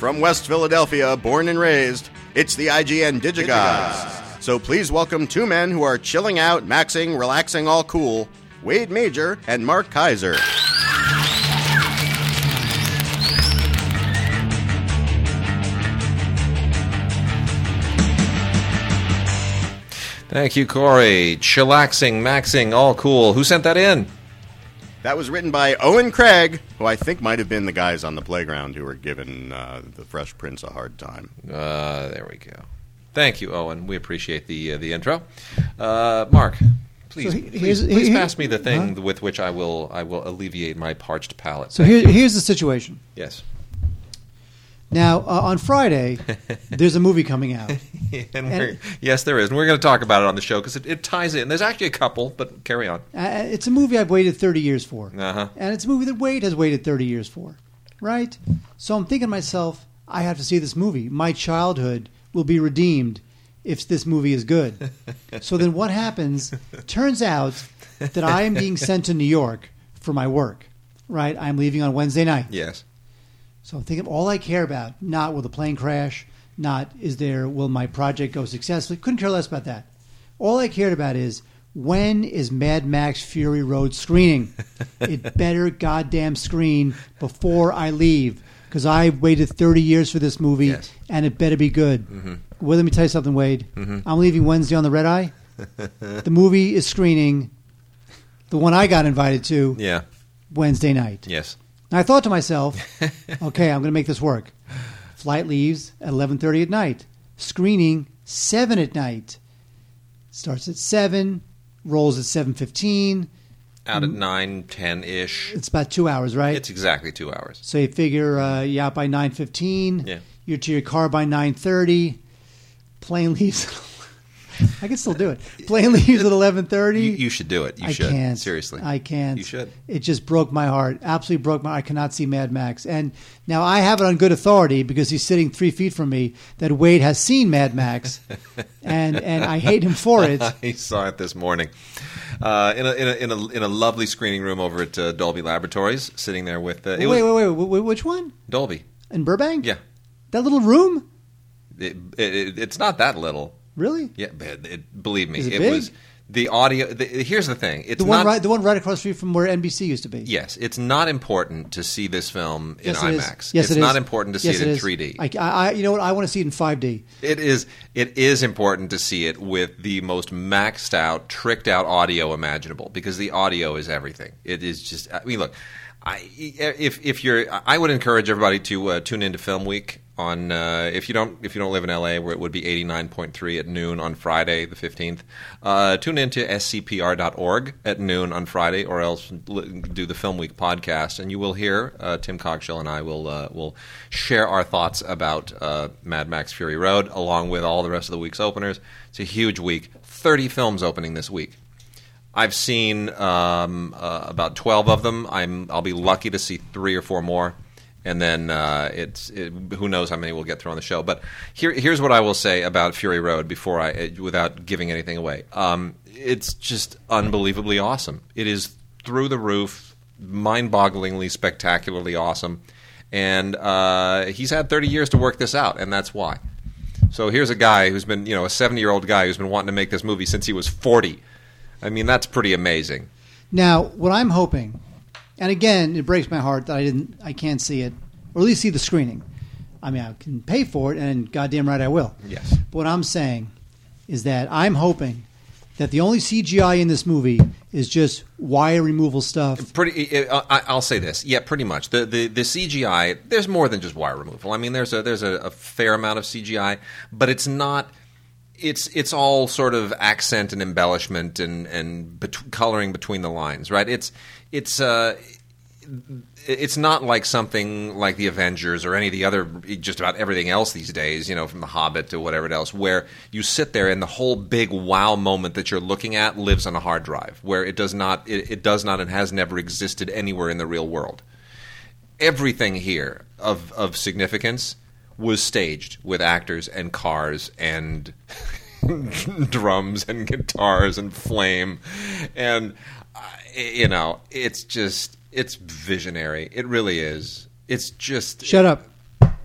From West Philadelphia, born and raised, it's the IGN Digigods. So please welcome two men who are chilling out, maxing, relaxing, all cool Wade Major and Mark Kaiser. Thank you, Corey. Chillaxing, maxing, all cool. Who sent that in? That was written by Owen Craig, who I think might have been the guys on the playground who were giving uh, the Fresh Prince a hard time. Uh, there we go. Thank you, Owen. We appreciate the uh, the intro. Uh, Mark, please, So he- please, here's- please he- pass me the thing Huh? with which I will I will alleviate my parched palate. So here, here's the situation. yes, Now, uh, on Friday, there's a movie coming out. and we're, yes, there is, and we're going to talk about it on the show because it, it ties in. There's actually a couple, but carry on. Uh, it's a movie I've waited 30 years for. Uh-huh. And it's a movie that Wade has waited 30 years for. Right? So I'm thinking to myself, I have to see this movie. My childhood will be redeemed if this movie is good. so then what happens? Turns out that I am being sent to New York for my work. Right? I'm leaving on Wednesday night. Yes, So I'm thinking all I care about, not will the plane crash, not is there will my project go successfully. Couldn't care less about that. All I cared about is when is Mad Max Fury Road screening? it better goddamn screen before I leave because I've waited 30 years for this movie Yes. and it better be good. Mm-hmm. Well, let me tell you something, Wade. Mm-hmm. I'm leaving Wednesday on the red eye. the movie is screening. The one I got invited to yeah, Wednesday night. yes. And I thought to myself, okay, I'm going to make this work. Flight leaves at 11:30 at night. Screening 7 at night. Starts at 7, rolls at 7:15. Out at nine, ten ish. It's about 2 hours, right? It's exactly two hours. so you figure uh, you're out by 9:15. Yeah. You're to your car by 9:30. Plane leaves. I can still do it. Plane leaves at 11:30. You, you should do it. You I should can't. seriously. I can't. You should. It just broke my heart. Absolutely broke my. I cannot see Mad Max. And now I have it on good authority because he's sitting three feet from me that Wade has seen Mad Max, and and I hate him for it. he saw it this morning uh, in, a, in, a, in, a, in a lovely screening room over at uh, Dolby Laboratories, sitting there with uh, it wait, was wait, wait, wait, Which one? Dolby. In Burbank? Yeah, That little room? it, it, it's not that little. Really? Yeah, but it, believe me, Is it it, big? was the audio. The, here's the thing: it's The one not. right, the one right across the street from where NBC used to be. Yes, it's not important to see this film in Yes, it is. IMAX. Yes, it's it is. not important to see Yes, it in is. 3D. I, I, you know what? I want to see it in 5D. It is. It is important to see it with the most maxed out, tricked out audio imaginable because the audio is everything. It is just. I mean, look. I, if if you're, I would encourage everybody to uh, tune into Film Week on. Uh, if you don't, if you don't live in LA, where it would be eighty nine point three at noon on Friday the fifteenth. Uh, tune into scpr.org at noon on Friday, or else do the Film Week podcast, and you will hear uh, Tim Cogshill and I will uh, will share our thoughts about uh, Mad Max Fury Road, along with all the rest of the week's openers. It's a huge week. Thirty films opening this week. I've seen um, uh, about twelve of them. I'm I'll be lucky to see three or four more, and then uh, it's it, who knows how many we'll get through on the show. But here here's what I will say about Fury Road before I without giving anything away. Um, it's just unbelievably awesome. It is through the roof, mind-bogglingly, spectacularly awesome, and uh, he's had 30 years to work this out, and that's why. So here's a guy who's been, you know, a 70 year old guy who's been wanting to make this movie since he was 40. I mean, that's pretty amazing. Now, what I'm hoping, and again, it breaks my heart that I didn't, I can't see it, or at least see the screening. I mean, I can pay for it, and goddamn right I will. Yes. But what I'm saying is that I'm hoping that the only CGI in this movie is just wire removal stuff. Pretty, uh, I, I'll say this. Yeah, pretty much. The, the the CGI. There's more than just wire removal. I mean, there's a there's a, a fair amount of CGI, but it's not. It's it's all sort of accent and embellishment and and bet- coloring between the lines, right? It's it's uh, it's not like something like the Avengers or any of the other just about everything else these days, you know, from the Hobbit to whatever else, where you sit there and the whole big wow moment that you're looking at lives on a hard drive, where it does not it, it does not and has never existed anywhere in the real world. Everything here of of significance was staged with actors and cars and drums and guitars and flame and uh, you know it's just it's visionary it really is it's just Shut up.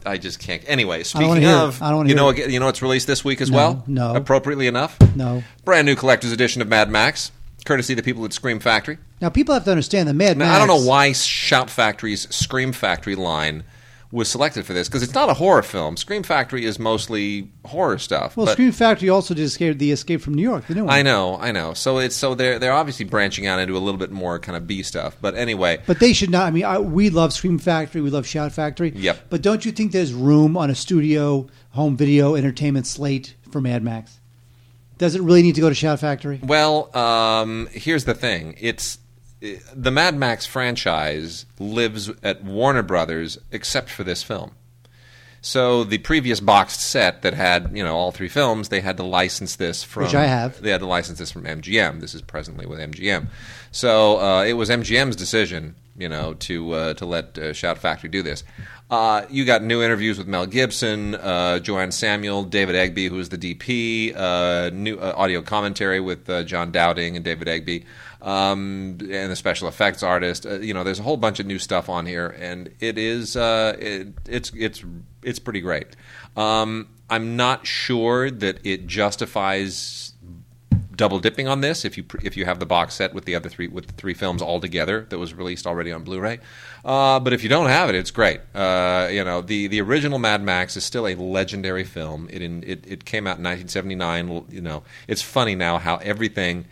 I just can't. Anyway, speaking of, I don't wanna you know, it. you know, it's released this week as No, well. no. appropriately enough. No. brand new collector's edition of Mad Max, courtesy of the people at Scream Factory. Now people have to understand the Mad Now, Max. I don't know why Shout Factory's Scream Factory line was selected for this because it's not a horror film. Scream Factory is mostly horror stuff. Well, Scream Factory also just escaped the Escape from New York. The new one. I know, I know. So it's so they're they're obviously branching out into a little bit more kind of B stuff. But anyway, But they should not. I mean, I, we love Scream Factory. We love Shout Factory. Yep. But don't you think there's room on a studio home video entertainment slate for Mad Max? Does it really need to go to Shout Factory? Well, um, here's the thing. It's the Mad Max franchise lives at Warner Brothers except for this film. So the previous boxed set that had you know all three films, they had to license this from. Which I have. They had to license this from MGM. This is presently with MGM. So uh, it was MGM's decision, you know, to uh, to let uh, Shout Factory do this. Uh, you got new interviews with Mel Gibson, uh, Joanne Samuel, David Eggby, who is the DP, uh, new uh, audio commentary with uh, Jon Dowding and David Eggby, um, and the special effects artist. Uh, you know, there's a whole bunch of new stuff on here, and it is uh, it, it's it's it's pretty great. Um, I'm not sure that it justifies double dipping on this if you if you have the box set with the other three with the three films all together that was released already on Blu-ray. Uh, but if you don't have it, it's great. Uh, you know the the original Mad Max is still a legendary film. It in, it it came out in 1979. You know it's funny now how everything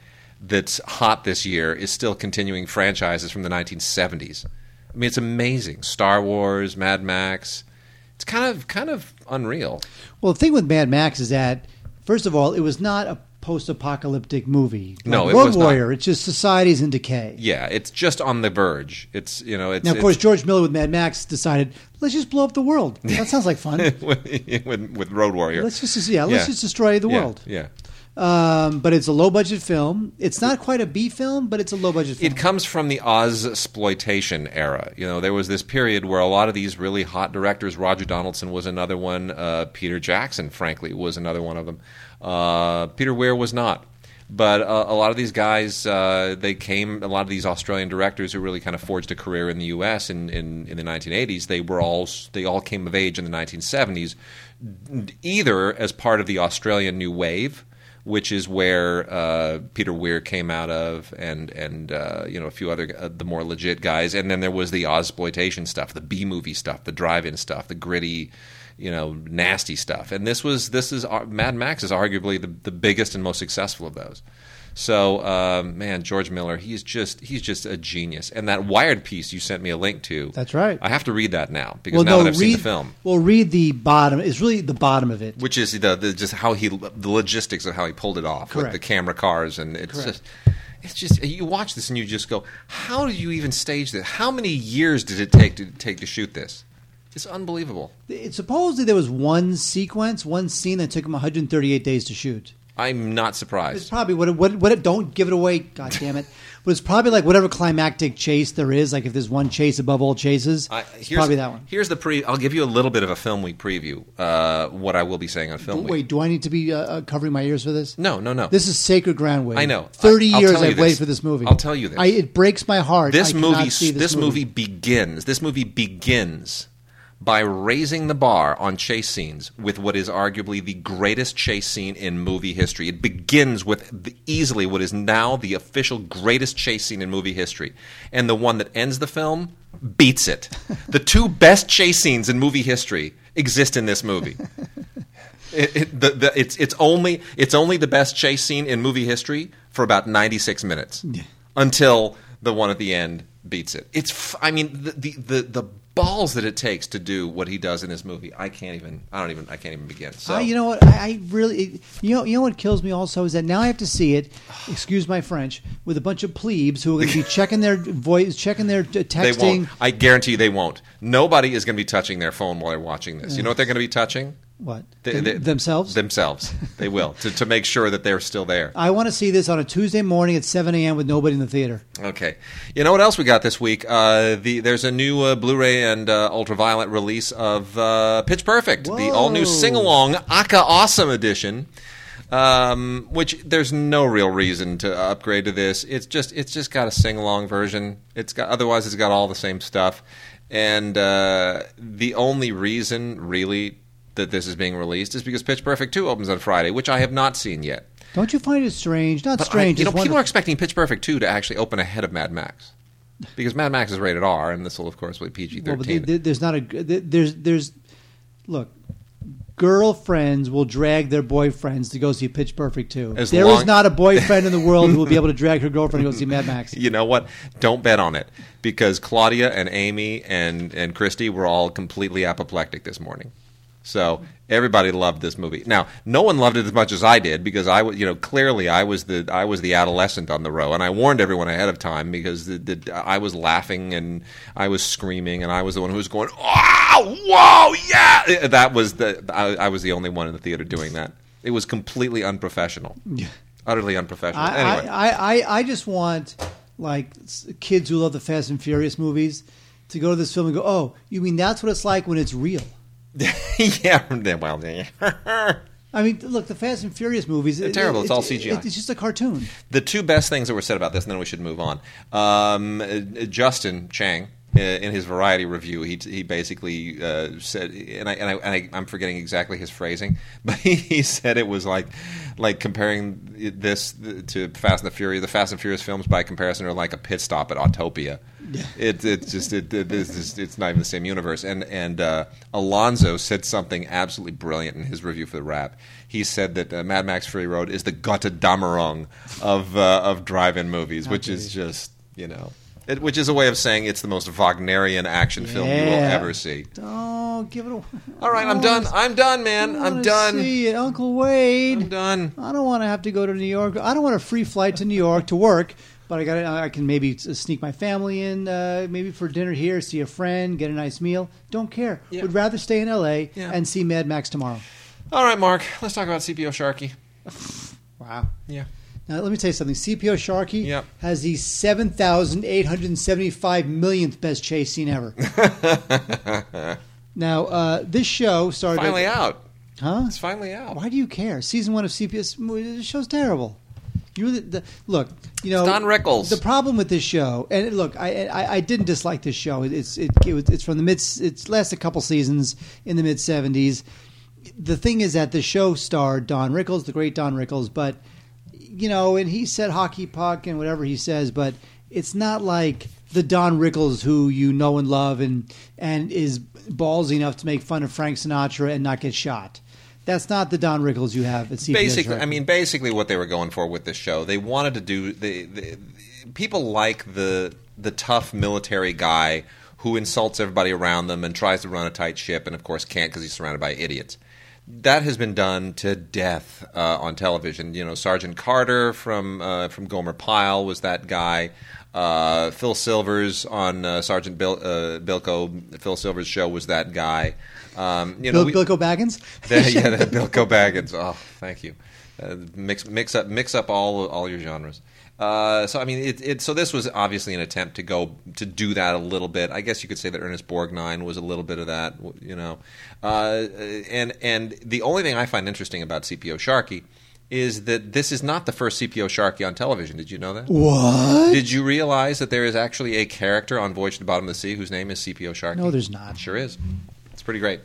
that's hot this year is still continuing franchises from the 1970s. I mean it's amazing. Star Wars, Mad Max. It's kind of kind of unreal. Well, the thing with Mad Max is that, first of all, it was not a post-apocalyptic movie. No, it Road was not. Warrior. It's just society's in decay. Yeah, it's just on the verge. It's you know it's Now, of course, George Miller with Mad Max decided, let's just blow up the world. That sounds like fun. with, with Road Warrior. let's just yeah, let's Yeah. just destroy the Yeah, world. Yeah. Um, but it's a low budget film. It's not quite a B film, but it's a low budget film. It comes from the Ozploitation era. You know, there was this period where a lot of these really hot directors. Roger Donaldson was another one. Uh, Peter Jackson, frankly, was another one of them. Uh, Peter Weir was not. But uh, a lot of these guys, uh, they came. A lot of these Australian directors who really kind of forged a career in the U.S. in, in, in the 1980s, they were all they all came of age in the 1970s, either as part of the Australian New Wave, which is where uh, Peter Weir came out of, and and uh, you know a few other uh, the more legit guys, and then there was the exploitation stuff, the B movie stuff, the drive-in stuff, the gritty, you know, nasty stuff, and this was this is uh, Mad Max is arguably the the biggest and most successful of those. So um, man, George Miller, he's just he's just a genius, and that Wired piece you sent me a link to. That's right. I have to read that now because now that I've read, seen the film. Well, read the bottom. It's really the bottom of it. which is the, the just how he the logistics of how he pulled it off with the camera cars and it's Correct. just it's just you watch this and you just go how did you even stage this how many years did it take to take to shoot this it's unbelievable It, supposedly there was one sequence, one scene that took him 138 days to shoot. I'm not surprised. It's probably what it, what, it- what it, don't give it away, god damn it. But it's probably like whatever climactic chase there is. Like if there's one chase above all chases, I, it's here's, probably that one. Here's the pre. I'll give you a little bit of a film week preview. Uh, what I will be saying on film week. Wait, do I need to be uh, uh, covering my ears for this? No, no, no. This is sacred ground. Wade. I know. Thirty I- years I've waited for this movie. I'll tell you this. I, it breaks my heart. this movie, see this, movie begins. This movie begins by raising the bar on chase scenes with what is arguably the greatest chase scene in movie history. It begins with the, easily what is now the official greatest chase scene in movie history, and the one that ends the film beats it. the two best chase scenes in movie history exist in this movie. It, it, the, the, it's it's only it's only the best chase scene in movie history for about ninety six minutes until the one at the end beats it. It's f- I mean the, the the the balls that it takes to do what he does in this movie. I can't even I don't even I can't even begin. So I, you know what? I, I really, you know, you know what kills me also is that now I have to see it. Excuse my French, with a bunch of plebes who are going to be checking their voice, checking their uh, they texting. won't. I guarantee you they won't. Nobody is going to be touching their phone while they're watching this. You know what they're going to be touching? What They- they- themselves? Themselves. They will to to make sure that they're still there. I want to see this on a Tuesday morning at 7 a.m. with nobody in the theater. Okay. You know what else we got this week? Uh, the there's a new uh, Blu-ray and uh, ultraviolet release of uh, Pitch Perfect, the all-new sing-along Aca Awesome edition. Um, which there's no real reason to upgrade to this. It's just it's just got a sing along version. It's got otherwise it's got all the same stuff, and uh, the only reason really that this is being released is because Pitch Perfect two opens on Friday, which I have not seen yet. Don't you find it strange? Not But I- strange. you know, people are expecting Pitch Perfect two to actually open ahead of Mad Max. Because Mad Max is rated R, and this will, of course, be PG Well, but thirteen. there- there's not a there- there's there's look. Girlfriends will drag their boyfriends to go see Pitch Perfect 2. As There is long- not a boyfriend in the world who will be able to drag her girlfriend to go see Mad Max. you know what? Don't bet on it because Claudia and Amy and and Christy were all completely apoplectic this morning. So everybody loved this movie. Now, no one loved it as much as I did because I was, you know, clearly I was the I was the adolescent on the row, and I warned everyone ahead of time because the, the, I was laughing and I was screaming, and I was the one who was going, "Oh, whoa, yeah!" That was the I, I was the only one in the theater doing that. It was completely unprofessional, utterly unprofessional. I, anyway, I, I, I- I just want like kids who love the Fast and Furious movies to go to this film and go, "Oh, you mean that's what it's like when it's real?" yeah, well, yeah. I mean, look, the Fast and Furious movies. They're it- terrible. it- It's all it- CGI. it's just a cartoon. The two best things that were said about this, and then we should move on. Um, uh, Justin Chang, in his Variety review, he he basically uh, said, and I and I, and I I'm forgetting exactly his phrasing, but he, he said it was like like comparing this to Fast and the Furious. The Fast and Furious films, by comparison, are like a pit stop at Autopia. Yeah. It, it's just it, it, it's, just- it's not even the same universe. And and uh, Alonso said something absolutely brilliant in his review for the Wrap. He said that uh, Mad Max Fury Road is the Gotterdammerung of uh, of drive-in movies, which is just you know, it, which is a way of saying it's the most Wagnerian action film you will Yeah. ever see. Oh, give it away. All right, I'm done. I'm done, man. I'm done. See it, Uncle Wade. I'm done. I don't want to have to go to New York. I don't want a free flight to New York to work, but I got. I can maybe s- sneak my family in, uh, maybe for dinner here, see a friend, get a nice meal. Don't care. Yeah. Would rather stay in L.A. Yeah. and see Mad Max tomorrow. All right, Mark. Let's talk about CPO Sharkey. Wow. Yeah. Now let me tell you something. CPO Sharkey Yep. has the seven thousand eight hundred seventy-five millionth best chase scene ever. now uh, this show started. Finally out. huh? It's finally out. Why do you care? Season one of CPS the show's terrible. You the, the look. You know It's Don Rickles. The problem with this show, and look, I I, I didn't dislike this show. It's it, it was, it's from the mid. It's lasted a couple seasons in the mid seventies. The thing is that the show starred Don Rickles, the great Don Rickles, but you know, and he said hockey puck and whatever he says, but it's not like the Don Rickles who you know and love and and is ballsy enough to make fun of Frank Sinatra and not get shot. That's not the Don Rickles you have at CPS. basically, I mean, basically, what they were going for with this show, they wanted to do. The, the, people like the the tough military guy who insults everybody around them and tries to run a tight ship, and of course can't because he's surrounded by idiots. That has been done to death uh, on television. You know, Sergeant Carter from uh, from Gomer Pyle was that guy. Uh, Phil Silvers on uh, Sergeant Bil- uh, Bilko, Phil Silvers' show was that guy. Um, you know, Bilko Baggins. there, yeah, Bilko Baggins. Oh, thank you. Uh, mix mix up mix up all all your genres. Uh, so I mean, it, it. So this was obviously an attempt to go to do that a little bit. I guess you could say that Ernest Borgnine was a little bit of that. You know, uh, and and the only thing I find interesting about CPO Sharkey is that this is not the first CPO Sharkey on television. Did you know that? What? Did you realize that there is actually a character on Voyage to the Bottom of the Sea whose name is CPO Sharkey? No, there's not. Sure is. It's pretty great.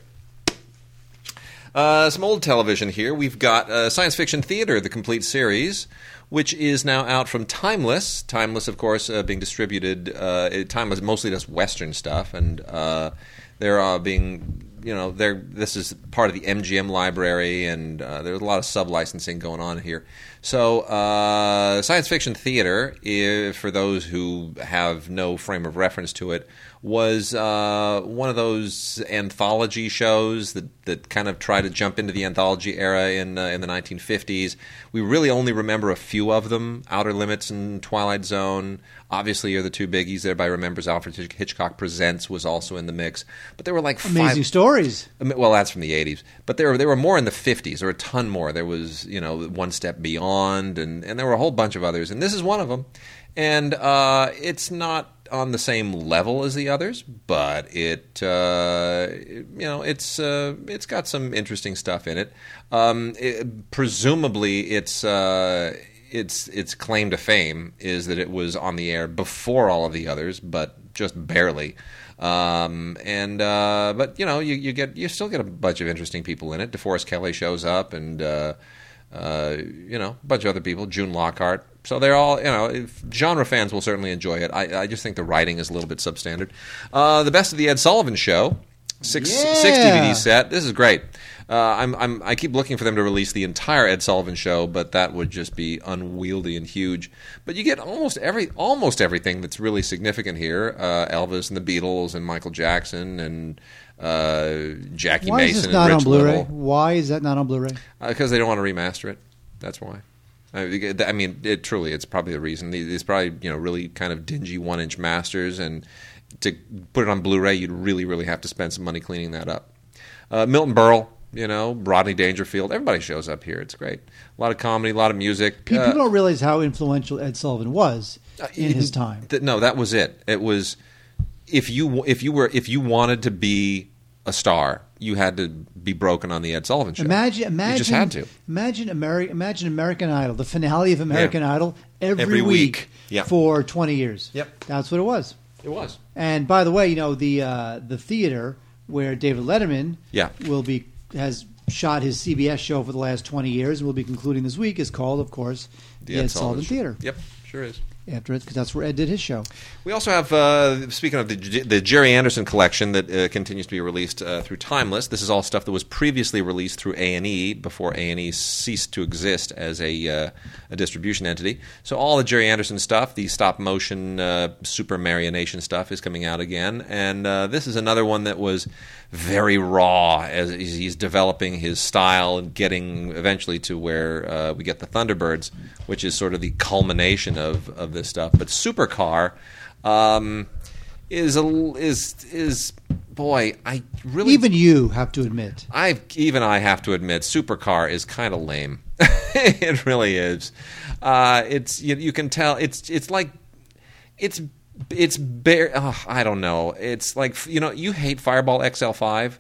Uh, some old television here. We've got uh, Science Fiction Theater, the complete series, which is now out from Timeless. Timeless, of course, uh, being distributed. Uh, it- Timeless mostly does Western stuff, and uh, they're uh, being, you know, they're this is part of the MGM library, and uh, there's a lot of sub licensing going on here. So, uh, Science Fiction Theater, if, for those who have no frame of reference to it, was uh, one of those anthology shows that, that kind of try to jump into the anthology era in uh, in the 1950s. We really only remember a few of them: Outer Limits and Twilight Zone. Obviously, are the two biggies. Everybody remembers Alfred Hitchcock Presents was also in the mix, but there were like Amazing five, stories. Well, that's from the '80s, but there were there were more in the '50s. There were a ton more. There was you know One Step Beyond, and and there were a whole bunch of others, and this is one of them. And uh, it's not. On the same level as the others, but it, uh, you know it's uh, it's got some interesting stuff in it. Um, it presumably, it's uh, its its claim to fame is that it was on the air before all of the others, but just barely. Um, and uh, but you know you, you get you still get a bunch of interesting people in it. DeForest Kelley shows up, and uh, you know a bunch of other people. June Lockhart. So they're all you know. If genre fans will certainly enjoy it. I, I just think the writing is a little bit substandard. Uh, the best of the Ed Sullivan Show. Six, Yeah. six DVD set. This is great. Uh, I'm, I'm, I keep looking for them to release the entire Ed Sullivan show, but that would just be unwieldy and huge. But you get almost every, almost everything that's really significant here: uh, Elvis and the Beatles, and Michael Jackson, and uh, Jackie Why is Mason this and not on Blu-ray? Little. Why is that not on Blu-ray? Because they don't want to remaster it. That's why. I I mean, it truly, it's probably the reason. These probably, you know, really kind of dingy one-inch masters, and to put it on Blu-ray, you'd really, really have to spend some money cleaning that up. Uh, Milton Berle, you know, Rodney Dangerfield, everybody shows up here. It's great. A lot of comedy, a lot of music. People Uh, don't realize how influential Ed Sullivan was in his time. Th- no, that was it. It was if you if you were if you wanted to be a star, you had to be broken on the Ed Sullivan show. Imagine, imagine, you just had to. Imagine American, imagine American Idol, the finale of American Idol every, Every week, week. Yeah. for twenty years. Yep. that's what it was. It was. And by the way, you know the uh, the theater where David Letterman Yeah. will be has shot his CBS show for the last twenty years and will be concluding this week is called, of course, the, Ed, Sullivan Show. Theater. Yep, sure is. After it, because that's where Ed did his show. We also have, uh, speaking of the, the Gerry Anderson collection that uh, continues to be released uh, through Timeless. This is all stuff that was previously released through A and E before A and E ceased to exist as a, uh, a distribution entity. So all the Gerry Anderson stuff, the stop motion uh, Supermarionation stuff, is coming out again. And uh, this is another one that was very raw as he's he's developing his style and getting eventually to where uh, we get the Thunderbirds, which is sort of the culmination of, of this stuff. But Supercar um, is a is is boy, I really Even you have to admit. I even I have to admit, Supercar is kind of lame. it really is. Uh, it's you, you can tell it's it's like it's it's bare. Oh, I don't know. It's like you know you hate Fireball XL5.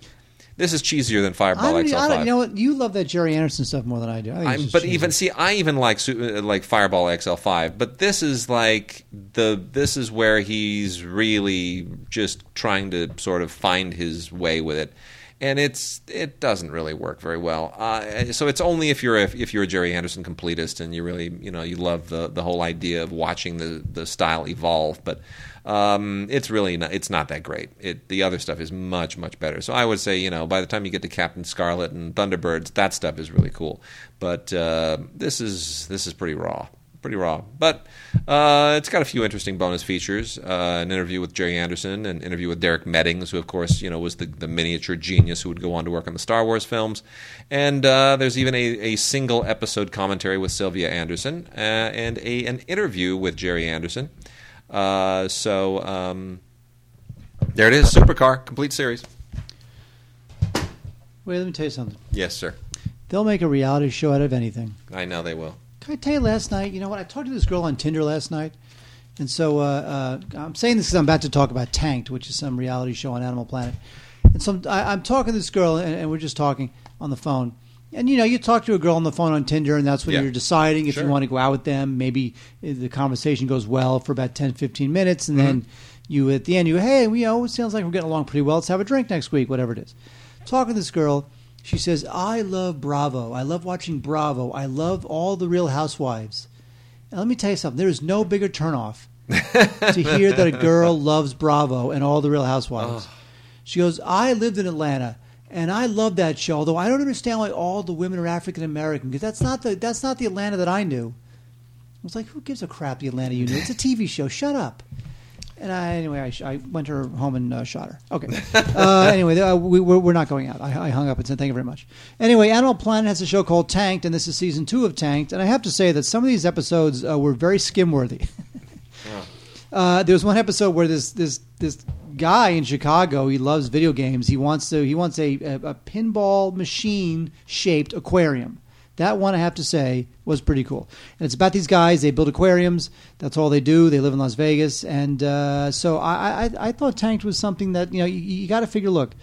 This is cheesier than I Fireball I XL5. don't, you know what? You love that Gerry Anderson stuff more than I do. I but cheesy. even see, I even like uh, like Fireball XL5, but this is like the this is where he's really just trying to sort of find his way with it, and it's it doesn't really work very well. Uh, so it's only if you're a, if you're a Gerry Anderson completist and you really you know you love the the whole idea of watching the the style evolve, but. Um, it's really not, it's not that great. It, the other stuff is much much better. So I would say you know by the time you get to Captain Scarlet and Thunderbirds, that stuff is really cool. But uh, this is this is pretty raw, pretty raw. But uh, it's got a few interesting bonus features. Uh, an interview with Gerry Anderson, an interview with Derek Meddings, who of course you know was the, the miniature genius who would go on to work on the Star Wars films. And uh, there's even a, a single episode commentary with Sylvia Anderson uh, and a an interview with Gerry Anderson. Uh, so um, there it is, Supercar complete series. Wait, let me tell you something. Yes, sir. They'll make a reality show out of anything. I know they will. Can I tell you last night? You know what? I talked to this girl on Tinder last night, and so uh, uh, I'm saying this because I'm about to talk about Tanked, which is some reality show on Animal Planet. And so I, I'm talking to this girl, and, and we're just talking on the phone. And you know, you talk to a girl on the phone on Tinder, and that's when Yeah. you're deciding if Sure. you want to go out with them. Maybe uh, the conversation goes well for about 10, 15 minutes, and then Mm-hmm. you at the end, you go, hey, we, you know, it sounds like we're getting along pretty well. Let's have a drink next week, whatever it is. Talking to this girl, she says, I love Bravo. I love watching Bravo. I love all the Real Housewives. And let me tell you something. There is no bigger turnoff to hear that a girl loves Bravo and all the Real Housewives. She goes, I lived in Atlanta and I love that show, although I don't understand why all the women are African American because that's not the that's not the Atlanta that I knew. I was like, who gives a crap the Atlanta you knew? It's a TV show. Shut up. And I, anyway, I, sh- I went to her home and uh, shot her. Okay. Uh, anyway, uh, we, we're, we're not going out. I, I hung up and said thank you very much. Anyway, Animal Planet has a show called Tanked, and this is season two of Tanked. And I have to say that some of these episodes uh, were very skim worthy. Uh, there was one episode where this this this guy in Chicago he loves video games. He wants to he wants a a, a pinball machine shaped aquarium That one, I have to say, was pretty cool. And it's about these guys. They build aquariums. That's all they do. They live in Las Vegas, and uh, so I, I, I thought Tanked was something that you know you, you got to figure. Look,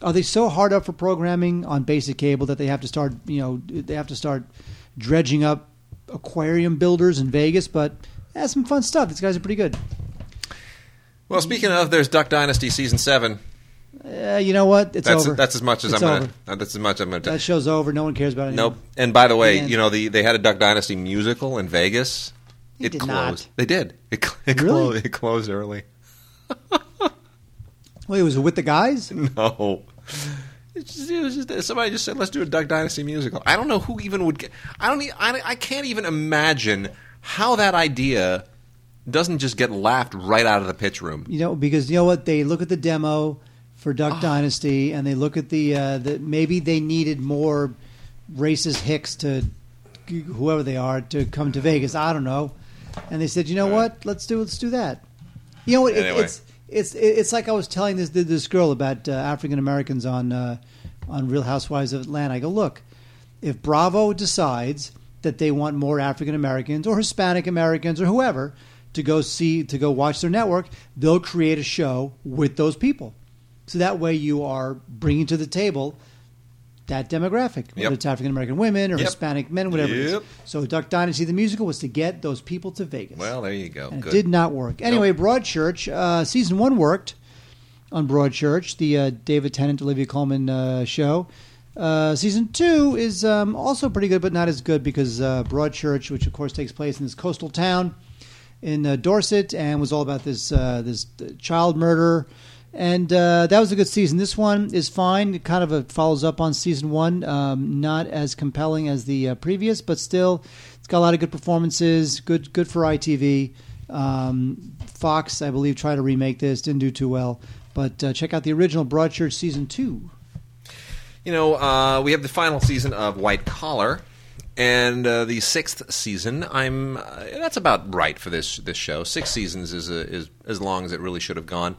are they so hard up for programming on basic cable that they have to start you know they have to start dredging up aquarium builders in Vegas? But that's some fun stuff. These guys are pretty good. Well, speaking of, there's Duck Dynasty season seven. Uh, you know what? It's That's over. that's as much as It's I'm over. gonna. uh, That's as much I'm gonna. That show's over. No one cares about it. anymore. Nope. And by the way, And- you know the they had a Duck Dynasty musical in Vegas. They it did closed. not. They did. It, it Really? closed. It closed early. Wait, was it with the guys? No. It's just, it was just, somebody just said, "Let's do a Duck Dynasty musical." I don't know who even would get. I don't. e- I, I can't even imagine how that idea doesn't just get laughed right out of the pitch room. You know, because you know what? They look at the demo for Duck Ah. Dynasty, and they look at the uh, the maybe they needed more racist hicks to whoever they are to come to Vegas. I don't know, and they said, you know All right. what? Let's do let's do that. You know what? It, Anyway. It's it's it's like I was telling this this girl about uh, African Americans on uh, on Real Housewives of Atlanta. I go, look, if Bravo decides that they want more African Americans or Hispanic Americans or whoever to go see to go watch their network, they'll create a show with those people. So that way you are bringing to the table that demographic, whether Yep. it's African American women or Yep. Hispanic men, whatever it Yep. is. So Duck Dynasty the musical was to get those people to Vegas. Well, there you go. It did not work. Anyway, Broadchurch, uh, season one worked on Broadchurch, the uh, David Tennant, Olivia Colman uh, show. Uh, season two is um, also pretty good, but not as good because uh, Broadchurch, which of course takes place in this coastal town in uh, Dorset, and was all about this uh, this uh, child murder. And uh, that was a good season. This one is fine. It kind of uh follows up on season one. Um, not as compelling as the uh, previous, but still, it's got a lot of good performances. Good, good for ITV. Um, Fox, I believe, tried to remake this. Didn't do too well. But uh, check out the original Broadchurch season two. You know, uh, we have the final season of White Collar, and uh, the sixth season. I'm uh, that's about right for this this show. Six seasons is a, is as long as it really should have gone.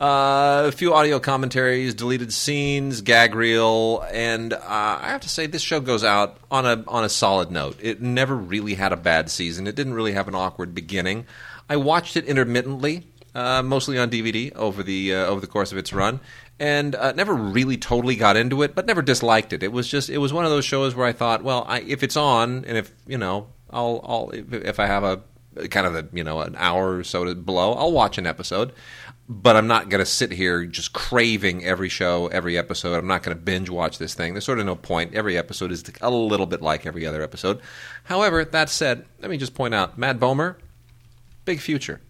Uh, a few audio commentaries, deleted scenes, gag reel, and uh, I have to say this show goes out on a on a solid note. It never really had a bad season. It didn't really have an awkward beginning. I watched it intermittently, uh, mostly on DVD over the uh, over the course of its run, and uh, never really totally got into it, but never disliked it. It was just it was one of those shows where I thought, well, I, if it's on, and if you know, I'll I'll if, if I have a kind of a you know an hour or so to blow, I'll watch an episode. But I'm not going to sit here just craving every show, every episode. I'm not going to binge watch this thing. There's sort of no point. Every episode is a little bit like every other episode. However, that said, let me just point out Matt Bomer, big future.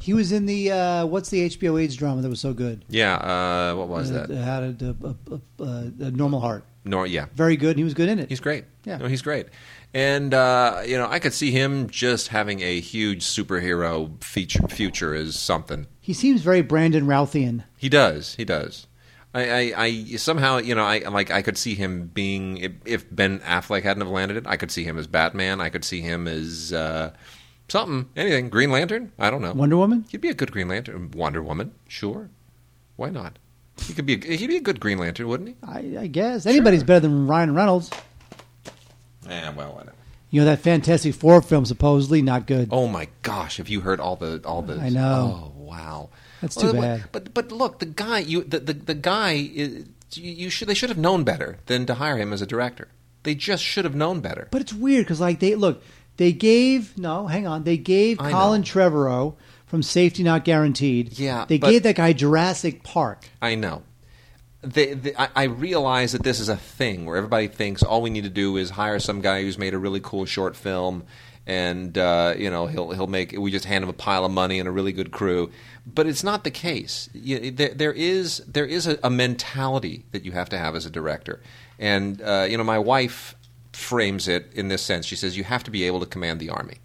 He was in the uh, what's the HBO AIDS drama that was so good? Yeah, uh, what was Uh, that? Had a, a, a, a, normal heart. Nor, yeah, Very good. He was good in it. He's great. Yeah. no, he's great. And uh, you know, I could see him just having a huge superhero feature future as something. He seems very Brandon Routhian. He does. He does. I, I, I somehow, you know, I like. I could see him being if, Ben Affleck hadn't have landed it. I could see him as Batman. I could see him as uh, something, anything. Green Lantern. I don't know. Wonder Woman. He'd be a good Green Lantern. Wonder Woman. Sure. Why not? He could be. A, he'd be a good Green Lantern, wouldn't he? I, I guess anybody's better than Ryan Reynolds. Yeah. Well, whatever. You know that Fantastic Four film supposedly not good. Oh my gosh! Have you heard all the all the? I know. Oh wow. That's too Well, bad. But but look, the guy you the the, the guy is, you, you should they should have known better than to hire him as a director. They just should have known better. But it's weird because like they look, they gave no, hang on, they gave I Colin know. Trevorrow from Safety Not Guaranteed. Yeah, they gave that guy Jurassic Park. I know. They, they, I, I realize that this is a thing where everybody thinks all we need to do is hire some guy who's made a really cool short film, and uh, you know he'll he'll make. We just hand him a pile of money and a really good crew, but it's not the case. You, there, there is there is a, a mentality that you have to have as a director, and uh, you know my wife frames it in this sense. She says you have to be able to command the army.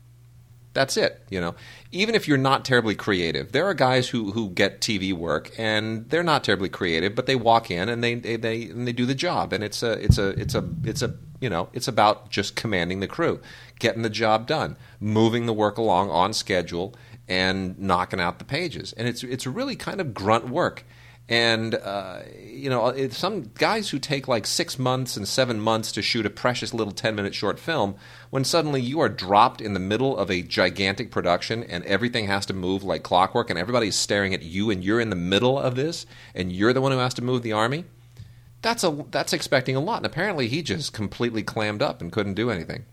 That's it. You know, even if you're not terribly creative, there are guys who, who get TV work and they're not terribly creative, but they walk in and they, they, they and they do the job, and it's a it's a it's a it's a you know it's about just commanding the crew, getting the job done, moving the work along on schedule, and knocking out the pages, and it's it's really kind of grunt work. And uh, you know, some guys who take like six months and seven months to shoot a precious little ten-minute short film, when suddenly you are dropped in the middle of a gigantic production and everything has to move like clockwork, and everybody's staring at you, and you're in the middle of this, and you're the one who has to move the army. That's a that's expecting a lot, and apparently he just completely clammed up and couldn't do anything.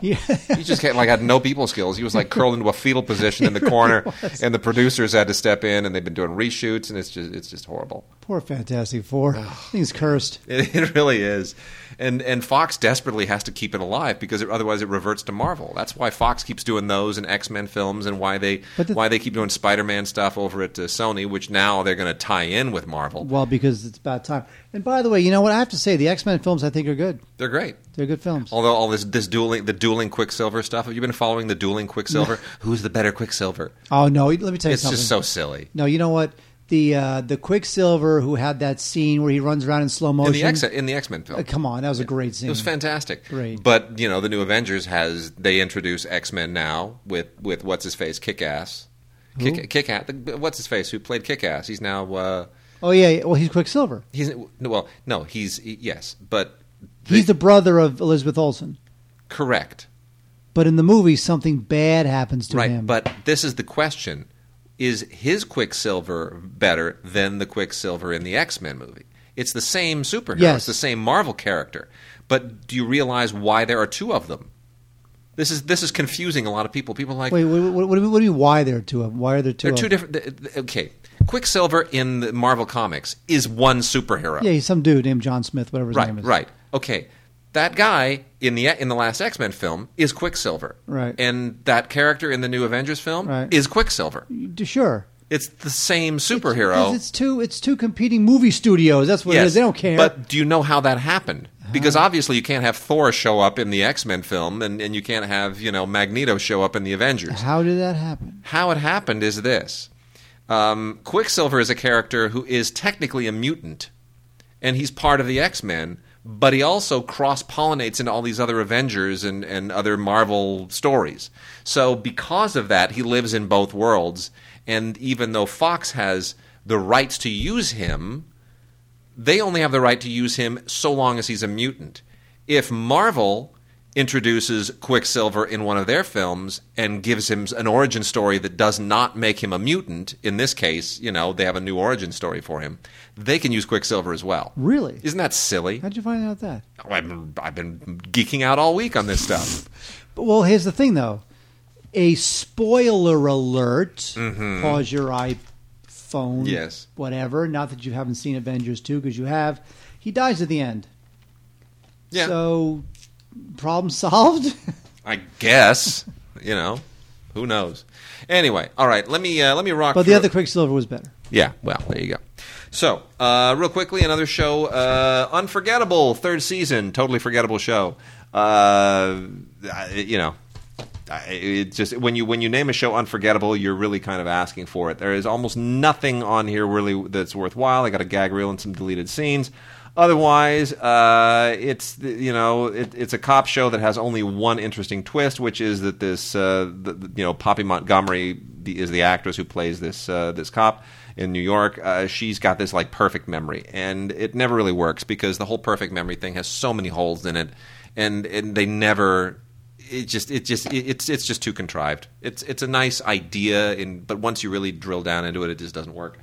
Yeah. He just can't, like had no people skills. He was like curled into a fetal position in the corner, and the producers had to step in, and they've been doing reshoots, and it's just it's just horrible. Poor Fantastic Four. Thing's cursed. It, it really is, and and Fox desperately has to keep it alive because it, otherwise it reverts to Marvel. That's why Fox keeps doing those and X Men films, and why they the- why they keep doing Spider Man stuff over at uh, Sony, which now they're going to tie in with Marvel. Well, because it's about time. And by the way, you know what I have to say? The X Men films I think are good. They're great. They're good films. Although all this this dueling the dueling Quicksilver stuff, have you been following the dueling Quicksilver? Who's the better Quicksilver? Oh no, let me tell you It's something. just so silly. No, you know what? The uh, the Quicksilver who had that scene where he runs around in slow In motion. the X in the X Men film, Uh, come on, that was a great scene. It was fantastic. Great. But you know, the new Avengers has they introduce X Men now with with what's his face, Kick Ass, Who? Kick Kick Ass. What's his face? Who played Kick Ass? He's now uh, Oh yeah, well he's Quicksilver. he's well, no, he's he- yes, but He's the brother of Elizabeth Olsen. correct, But in the movie, something bad happens to right. him. But this is the question: Is his Quicksilver better than the Quicksilver in the X Men movie? It's the same superhero. Yes. It's the same Marvel character. But do you realize why there are two of them? This is this is confusing a lot of people. People are like Wait, what, do you- what do you mean? Why there are two of them? Why are there 2 They're two different. Okay, Quicksilver in the Marvel comics is one superhero. Yeah, he's some dude named John Smith, whatever his right, name is. right. Okay, that guy in the in the last X Men film is Quicksilver. Right. and that character in the new Avengers film Right. is Quicksilver. Sure. It's the same superhero. It's two. It's two competing movie studios. That's what it yes, is. They don't care. But do you know how that happened? Because obviously you can't have Thor show up in the X Men film, and, and you can't have you know Magneto show up in the Avengers. how did that happen? How it happened is this um, Quicksilver is a character who is technically a mutant, and he's part of the X Men, but he also cross pollinates into all these other Avengers and, and other Marvel stories. So, because of that, he lives in both worlds, and even though Fox has the rights to use him, they only have the right to use him so long as he's a mutant. If Marvel introduces Quicksilver in one of their films and gives him an origin story that does not make him a mutant, in this case, you know, they have a new origin story for him, they can use Quicksilver as well. Really? Isn't that silly? How'd you find out that? Oh, I've been, I've been geeking out all week on this stuff. But, well, here's the thing, though. A spoiler alert. Mm-hmm. Pause your iPhone. Yes. Whatever. Not that you haven't seen Avengers 2, because you have. He dies at the end. Yeah. So, problem solved? I guess, you know, who knows. Anyway, all right, let me uh, let me rock but the through- other Quicksilver was better. Yeah, well, there you go. So, uh, real quickly, another show, uh, Unforgettable, third season, totally forgettable show. Uh, you know, it just when you when you name a show unforgettable, you're really kind of asking for it. There is almost nothing on here really that's worthwhile. I got a gag reel and some deleted scenes. Otherwise, uh, it's you know it, it's a cop show that has only one interesting twist, which is that this uh, the, you know Poppy Montgomery is the actress who plays this uh, this cop in New York. Uh, she's got this like perfect memory, and it never really works because the whole perfect memory thing has so many holes in it, and and they never it just it just it, it's it's just too contrived. It's it's a nice idea, in, but once you really drill down into it, it just doesn't work.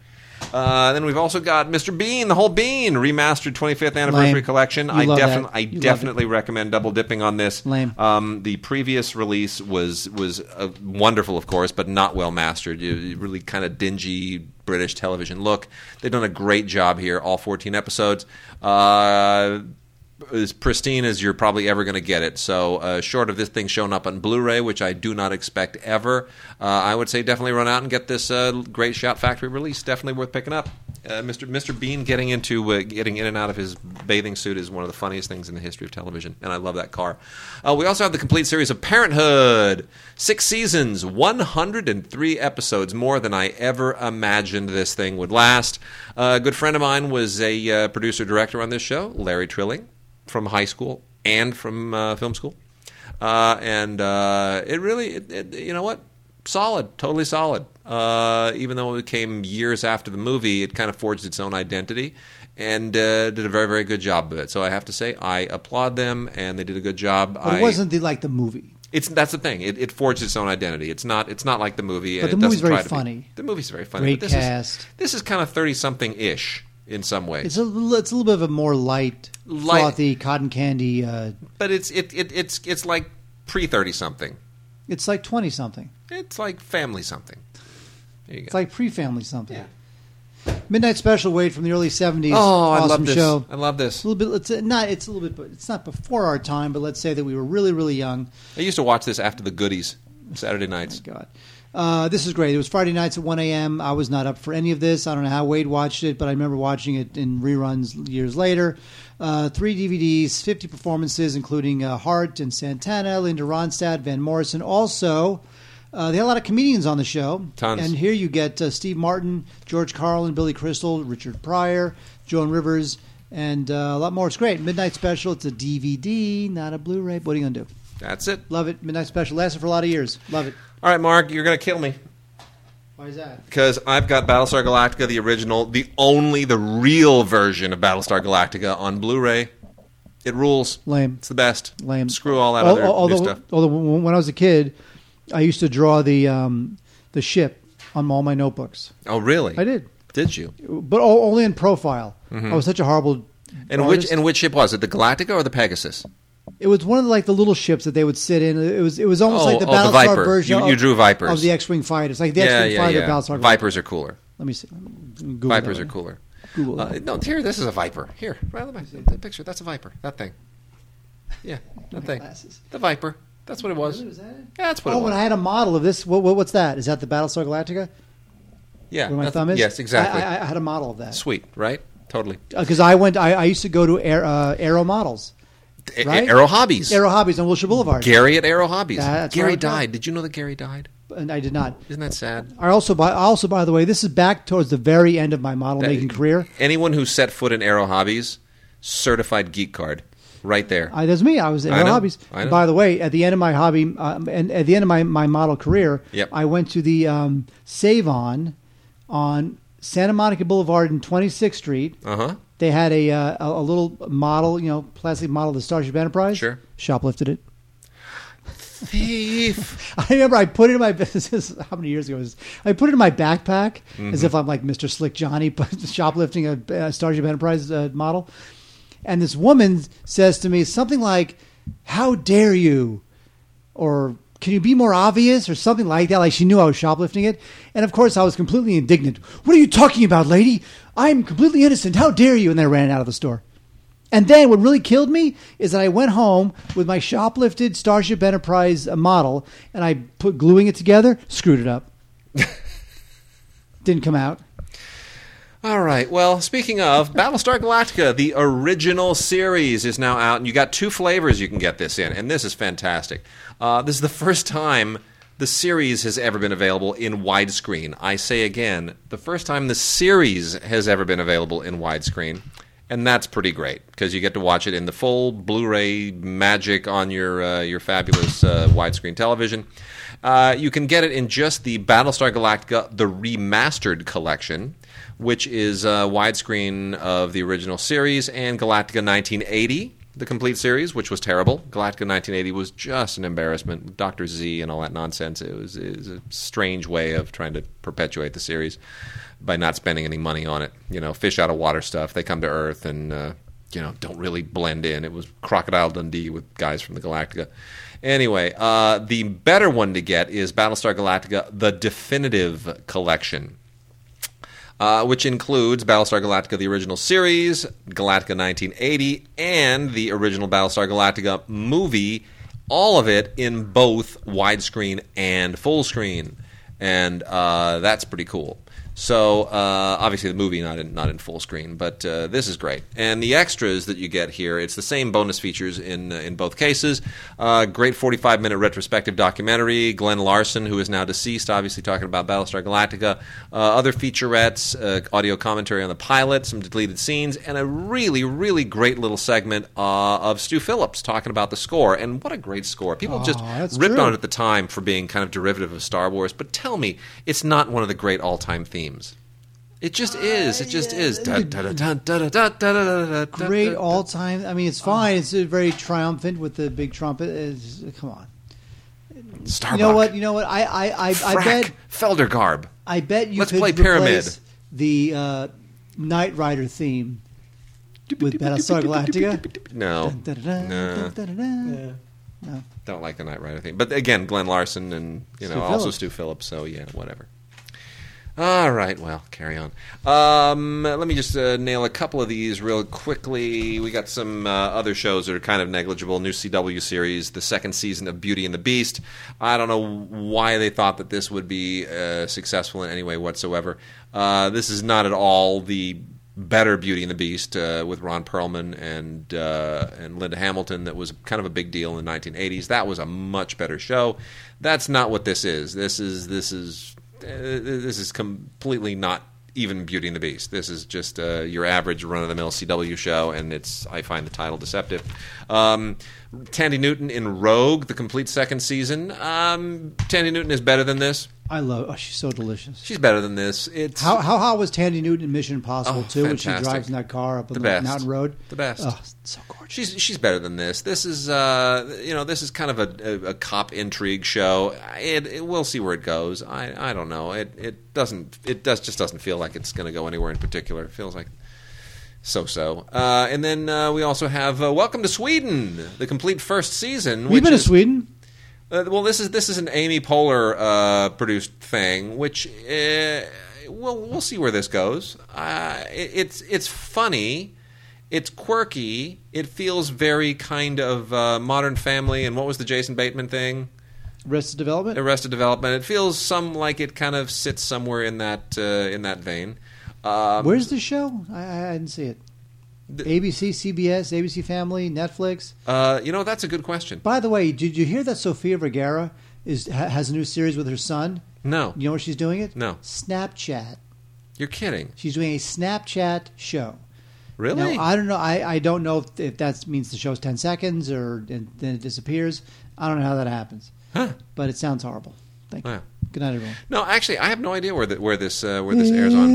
Uh, then we've also got Mr. Bean, the whole Bean remastered 25th anniversary Lame. collection. You I love definitely that. I You love definitely recommend double dipping on this. Lame. Um, the previous release was was uh, wonderful, of course, but not well mastered. You, you really kind of dingy British television look. They've done a great job here. All 14 episodes. Uh, as pristine as you're probably ever going to get it. So, uh, short of this thing showing up on Blu-ray, which I do not expect ever, uh, I would say definitely run out and get this uh, great Shout Factory release. Definitely worth picking up. Uh, Mr. Mr. Bean getting into uh, getting in and out of his bathing suit is one of the funniest things in the history of television, and I love that car. Uh, we also have the complete series of Parenthood, six seasons, 103 episodes, more than I ever imagined this thing would last. A good friend of mine was a producer director on this show, Larry Trilling from high school and from uh, film school, uh, and uh, it really, it, it, you know what, solid, totally solid. Uh, even though it came years after the movie, it kind of forged its own identity and uh, did a very, very good job of it. So I have to say, I applaud them, and they did a good job. But I, it wasn't the, like the movie. It's that's the thing. It, it forged its own identity. It's not. It's not like the movie. But and the it movie's doesn't very try to be. funny. The movie's very funny. Great but this cast. Is, this is kind of thirty something ish in some ways. It's a little, it's a little bit of a more light, Light- frothy, cotton candy. Uh, but it's it, it it's it's like pre thirty something. it's like twenty something. It's like family something. There you go. It's like pre-family something. Midnight Special, Wade from the early seventies. oh, I love this. show. I love this. A little bit. It's uh, not. It's a little bit. It's not before our time, but let's say that we were really, really young. I used to watch this after the goodies Saturday nights. God. Uh, this is great. It was Friday nights at 1 a.m. I was not up for any of this. I don't know how Wade watched it, but I remember watching it in reruns years later. Uh, three DVDs, 50 performances, including uh, Heart and Santana, Linda Ronstadt, Van Morrison. Also, uh, they had a lot of comedians on the show. Tons. And here you get uh, Steve Martin, George Carlin, Billy Crystal, Richard Pryor, Joan Rivers, and uh, a lot more. It's great. Midnight Special. It's a DVD, not a Blu-ray. What are you going to do? That's it. Love it. Midnight Special. Lasted for a lot of years. Love it. All right, Mark, you're gonna kill me. Why is that? because I've got Battlestar Galactica, the original, the only, the real version of Battlestar Galactica on Blu-ray. It rules. Lame. It's the best. Lame. Screw all that Al- other although, new stuff. although when I was a kid, I used to draw the um, the ship on all my notebooks. Oh, really? I did, Did you? but only in profile. I was such a horrible. Mm-hmm. And artist. which and which ship was it? The Galactica or the Pegasus? It was one of the, like the little ships that they would sit in. It was it was almost Oh, like the oh, the Battlestar Viper. version. You- you drew Vipers. of the X-wing fighters, like the yeah, X-wing yeah, fighter yeah. Battlestar. Vipers are cooler. Let me see. Google Vipers are cooler. Google Uh, no, here, this is a Viper. Here, right the, the picture. That's a Viper. That thing. Yeah, that thing. Glasses. The Viper. That's what it was. Really, was that it? Yeah, that's what Oh, it was. when I had a model of this, what, what, what's that? Is that the Battlestar Galactica? yeah, Where my thumb is? Yes, exactly. I, I, I had a model of that Sweet, right? Totally. because I went. I, I used to go to Air, uh, Aero Models, Right? Aero Hobbies. Arrow Hobbies on Wilshire Boulevard. Gary at Arrow Hobbies. Gary died. Did you know that Gary died? and I did not. Isn't that sad? I also, by also, by the way, this is back towards the very end of my model making career. Anyone who set foot in Arrow Hobbies, certified geek card, right there. I, that's me. I was at I Aero know, Hobbies. And by the way, at the end of my hobby, um, and at the end of my, my model career, Yep. I went to the um, Sav-on on Santa Monica Boulevard and 26th Street. Uh huh. They had a, uh, a a little model, you know, plastic model of the Starship Enterprise. Sure. Shoplifted it. Thief. I remember I put it in my is how many years ago was? I put it in my backpack as Mm-hmm. if I'm like Mr. Slick Johnny but shoplifting a, a Starship Enterprise uh, model. And this woman says to me something like, "How dare you?" or "Can you be more obvious?" or something like that. Like she knew I was shoplifting it. And of course, I was completely indignant. What are you talking about, lady? I'm completely innocent. How dare you? And then I ran out of the store. And then what really killed me is that I went home with my shoplifted Starship Enterprise model and I put gluing it together, screwed it up. Didn't come out. All right. Well, speaking of Battlestar Galactica, the original series is now out, and you got two flavors you can get this in, and this is fantastic. Uh, this is the first time the series has ever been available in widescreen. I say again, the first time the series has ever been available in widescreen. And that's pretty great because you get to watch it in the full Blu-ray magic on your uh, your fabulous uh, widescreen television. Uh, you can get it in just the Battlestar Galactica the remastered collection, which is uh, widescreen of the original series and Galactica 1980, the complete series, which was terrible. Galactica 1980 was just an embarrassment. Doctor Z and all that nonsense. It was, it was a strange way of trying to perpetuate the series by not spending any money on it. You know, fish out of water stuff. They come to Earth and uh, you know don't really blend in. It was Crocodile Dundee with guys from the Galactica. Anyway, uh, the better one to get is Battlestar Galactica: The Definitive Collection. Uh, which includes Battlestar Galactica, the original series, Galactica 1980, and the original Battlestar Galactica movie, all of it in both widescreen and full screen. And uh, that's pretty cool. So uh, obviously the movie not in not in full screen, but uh, this is great. And the extras that you get here, it's the same bonus features in uh, in both cases. Uh, great 45 minute retrospective documentary. Glen Larson, who is now deceased, obviously talking about Battlestar Galactica. Uh, other featurettes, uh, audio commentary on the pilot, some deleted scenes, and a really really great little segment uh, of Stu Phillips talking about the score. And what a great score! People just Oh, that's ripped true. on it at the time for being kind of derivative of Star Wars. But tell me, it's not one of the great all time themes themes. It just is. It just is. Great all time. I mean, it's fine. It's very triumphant with the big trumpet. It's, come on. Starbuck. You know what? You know what? I I I, I bet Felgercarb. I bet you. Let's could play Pyramid. The uh, Knight Rider theme with Battlestar Galactica. No. No. No. Don't like the Knight Rider theme. but again, Glen Larson and you know Stu also Phillips. Stu Phillips. So yeah, whatever. All right, well, carry on. Um, let me just uh, nail a couple of these real quickly. We got some uh, other shows that are kind of negligible. New CW series, the second season of Beauty and the Beast. I don't know why they thought that this would be uh, successful in any way whatsoever. Uh, this is not at all the better Beauty and the Beast uh, with Ron Perlman and uh, and Linda Hamilton that was kind of a big deal in the 1980s. That was a much better show. That's not what this is. This is this is this is completely not even Beauty and the Beast. This is just uh, your average run of the mill CW show, and it's I find the title deceptive. Um, Thandie Newton in Rogue, the complete second season. Um, Thandie Newton is better than this. I love. Oh, she's so delicious. She's better than this. It's How how hot was Thandie Newton in Mission Impossible Oh, too when she drives in that car up on The the, best. mountain road? The best. Oh, so gorgeous. She's she's better than this. This is uh you know this is kind of a, a, a cop intrigue show. It, it we'll see where it goes. I I don't know. It it doesn't it does just doesn't feel like it's going to go anywhere in particular. It feels like so so. Uh, and then uh, we also have uh, Welcome to Sweden, the complete first season. We've been to Sweden. uh, well, this is this is an Amy Poehler uh, produced thing, which uh, we'll we'll see where this goes. Uh, it, it's it's funny, it's quirky, it feels very kind of uh, Modern Family, and what was the Jason Bateman thing? Arrested Development. Arrested Development. It feels some like it kind of sits somewhere in that uh, in that vein. Um, Where's the show? I, I didn't see it. ABC, CBS, ABC Family, Netflix. uh, you know that's a good question. By the way, did you hear that Sofia Vergara is ha, has a new series with her son? No, You know where she's doing it? No. Snapchat. you're kidding. She's doing a Snapchat show. Really? Now, I don't know. I, I don't know if, if that means the show's ten seconds or and then it disappears. I don't know how that happens, huh? but it sounds horrible. Thank you. Good night, everyone. No, actually, I have no idea where the, where this uh, where this airs on.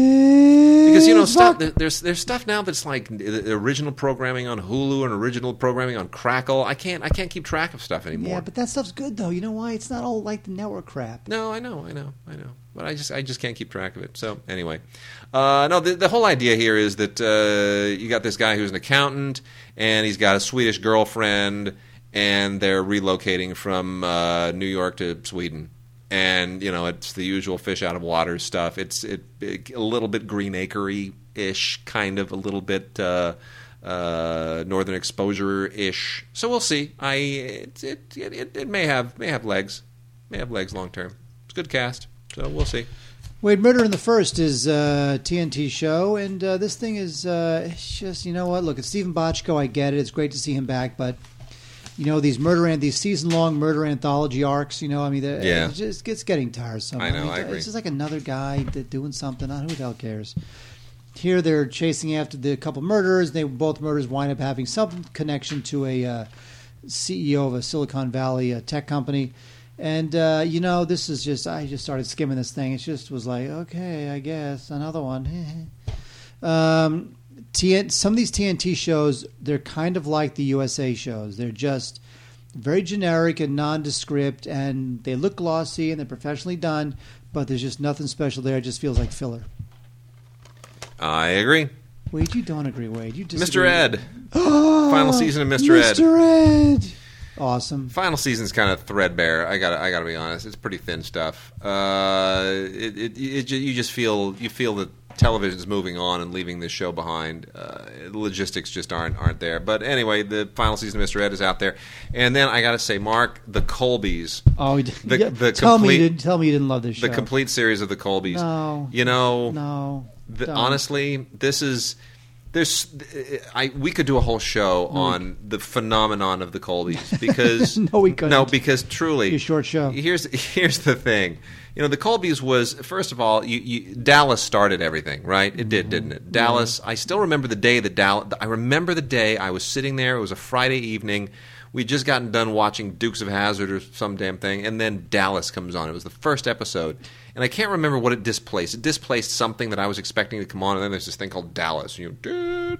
because you know stuff there's there's stuff now that's like original programming on Hulu and original programming on Crackle. I can't I can't keep track of stuff anymore. Yeah, but that stuff's good though. You know why? It's not all like the network crap. no, I know, I know, I know, but I just I just can't keep track of it. So anyway, uh, no, the, the whole idea here is that uh, you got this guy who's an accountant and he's got a Swedish girlfriend and they're relocating from uh, New York to Sweden. And you know it's the usual fish out of water stuff. It's it, it a little bit green acre ish, kind of a little bit uh, uh, northern exposure ish. So we'll see. I it, it it it may have may have legs, may have legs long term. It's good cast, so we'll see. Wade Murder in the First is a TNT show, and uh, this thing is uh, just you know what? Look, it's Steven Bochco. I get it. It's great to see him back, but you know these murder and these season long murder anthology arcs. You know, I mean, Yeah. it just gets getting tiresome. I know, mean, I agree. It's just like another guy that doing something. Who the hell cares? Here they're chasing after the couple murderers. They both murders wind up having some connection to a uh, CEO of a Silicon Valley uh, tech company. And uh, you know, this is just I just started skimming this thing. It just was like, okay, I guess another one. um, TN, some of these TNT shows, they're kind of like the USA shows. They're just very generic and nondescript, and they look glossy and they're professionally done, but there's just nothing special there. It just feels like filler. I agree. Wade, you don't agree, Wade. You disagree. Mr. Ed, final season of Mr. Ed. Mr. Ed. Awesome. Final season's kind of threadbare. I got I got to be honest. It's pretty thin stuff. Uh, it, it, it, you just feel you feel the television's moving on and leaving this show behind. Uh, logistics just aren't aren't there. But anyway, the final season of Mr. Ed is out there, and then I got to say, Mark, the Colbys. Oh, you- The- yeah, the tell me you didn't tell me you didn't love this show. The complete series of the Colbys. No. You know, No, the, honestly, this is there's I we could do a whole show on the phenomenon of the Colbys because No, we couldn't. No, because truly, a short show. Here's here's the thing. You know, the Colbys was first of all, you, you, Dallas started everything, right? It did, mm-hmm. didn't it? Dallas. Mm-hmm. I still remember the day that Dallas. I remember the day I was sitting there. It was a Friday evening. We'd just gotten done watching Dukes of Hazzard or some damn thing, and then Dallas comes on. It was the first episode, and I can't remember what it displaced. It displaced something that I was expecting to come on, and then there's this thing called Dallas. You know,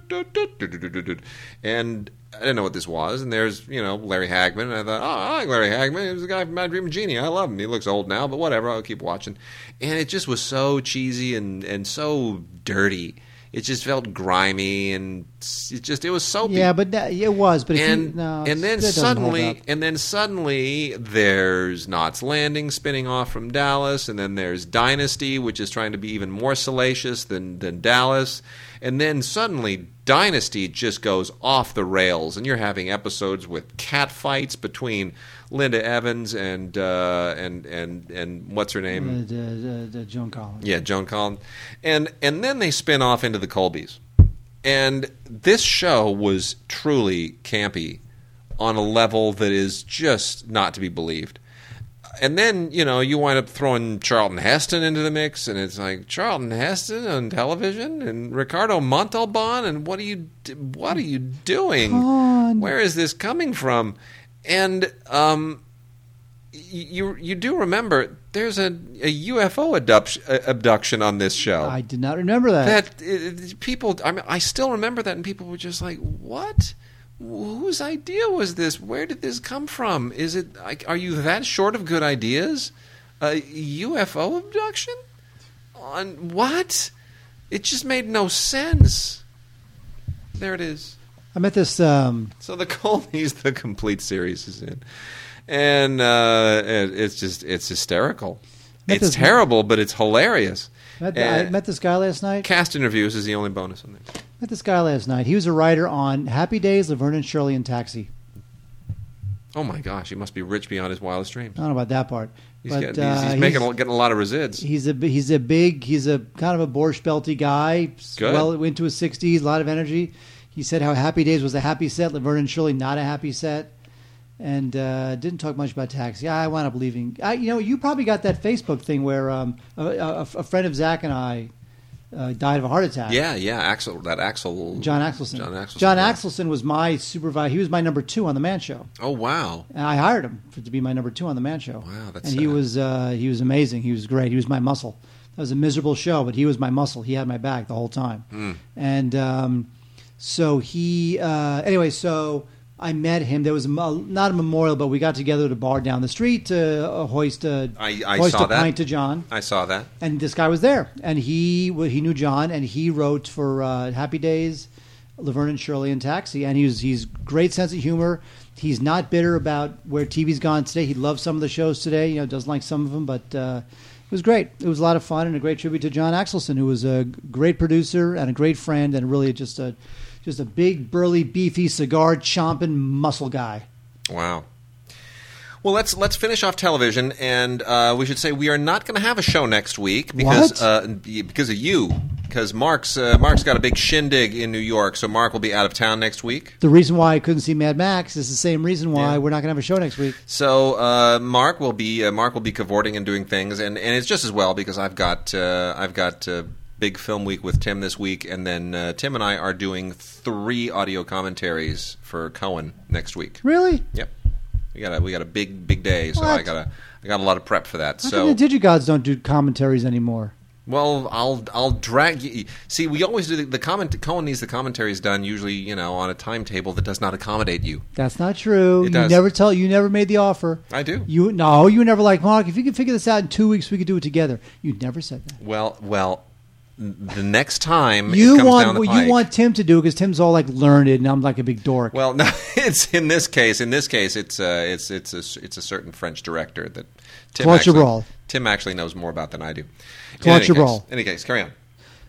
and I didn't know what this was. And there's you know Larry Hagman, and I thought, oh, I like Larry Hagman. He was the guy from My Dream Genie. I love him. He looks old now, but whatever. I'll keep watching. And it just was so cheesy and and so dirty. It just felt grimy, and it just it was soapy Yeah, but that, it was. But and you, no, and then that doesn't hold suddenly and then suddenly there's Knots Landing spinning off from Dallas, and then there's Dynasty, which is trying to be even more salacious than than Dallas, and then suddenly Dynasty just goes off the rails, and you're having episodes with cat fights between Linda Evans and uh, and and and what's her name? Uh, the, the, the Joan Collins. Yeah, Joan Collins. And and then they spin off into the Colbys. And this show was truly campy on a level that is just not to be believed. And then, you know, you wind up throwing Charlton Heston into the mix, and it's like Charlton Heston on television and Ricardo Montalban, and what are you, what are you doing? on. Where is this coming from? And um, you you do remember there's a, a UFO abduction, abduction on this show. I did not remember that. that uh, people, I mean, I still remember that, and people were just like, "What? Whose idea was this? Where did this come from? Is it? like, Are you that short of good ideas? A UFO abduction? On what? It just made no sense." There it is. I met this. Um, So the Colbys, the complete series is in, and uh, it, it's just it's hysterical. It's this- terrible, but it's hilarious. met, I met this guy last night. cast interviews is the only bonus on this. Met this guy last night. He was a writer on Happy Days, Laverne and Shirley, and Taxi. Oh my gosh, he must be rich beyond his wildest dreams. I don't know about that part, He's, but getting, uh, he's, he's making a- getting a lot of resids. He's a he's a big he's a kind of a Borscht Belty guy. Good. Well into his sixties, a lot of energy. He said how Happy Days was a happy set, Laverne and Shirley not a happy set, and uh, didn't talk much about Taxi. I wound up leaving. I, you know, you probably got that Facebook thing where um, a, a, a friend of Zach and I uh, died of a heart attack. yeah, yeah, Axel, that Axel, John Axelson. John Axelson. John yeah. Axelson was my supervisor. He was my number two on the Man Show. Oh wow, And I hired him for, to be my number two on the Man Show. Wow, that's and he was uh, he was amazing. He was great. He was my muscle. That was a miserable show, but he was my muscle. He had my back the whole time. Hmm. And um, so he uh, anyway. So I met him. There was a, not a memorial, but we got together at a bar down the street to uh, hoist a I- I hoist saw a that. pint to John. I saw that. And this guy was there, and he he knew John, and he wrote for uh, Happy Days, Laverne and Shirley, and Taxi. And he was he's great sense of humor. He's not bitter about where TV's gone today. He loves some of the shows today. You know, doesn't like some of them, but uh, it was great. It was a lot of fun and a great tribute to John Axelson, who was a great producer and a great friend, and really just a just a big, burly, beefy, cigar chomping muscle guy. Wow. Well, let's let's finish off television, and uh, we should say we are not going to have a show next week because uh, because of you. Because Mark's uh, Mark's got a big shindig in New York, so Mark will be out of town next week. The reason why I couldn't see Mad Max is the same reason why Yeah. we're not going to have a show next week. So uh, Mark will be uh, Mark will be cavorting and doing things, and, and it's just as well because I've got uh, I've got uh, big film week with Tim this week, and then uh, Tim and I are doing three audio commentaries for Cohen next week. Really? Yep, we got a we got a big big day, so What? I got a I got a lot of prep for that. How so come the Digigods don't do commentaries anymore? well, I'll I'll drag you. See, we always do the, the comment. Cohen needs the commentaries done usually, you know, on a timetable that does not accommodate you. That's not true. It you does. never tell. You never made the offer. I do. You no. You never like Mark. If you could figure this out in two weeks, we could do it together. You never said that. Well, well, the next time You want down the well, you want Tim to do it because Tim's all like learned and I'm like a big dork. Well, no, it's in this case. In this case, it's uh, it's it's a it's a certain French director that Tim Claude actually. Tim actually knows more about than I do. In Claude any case-. Any case, carry on.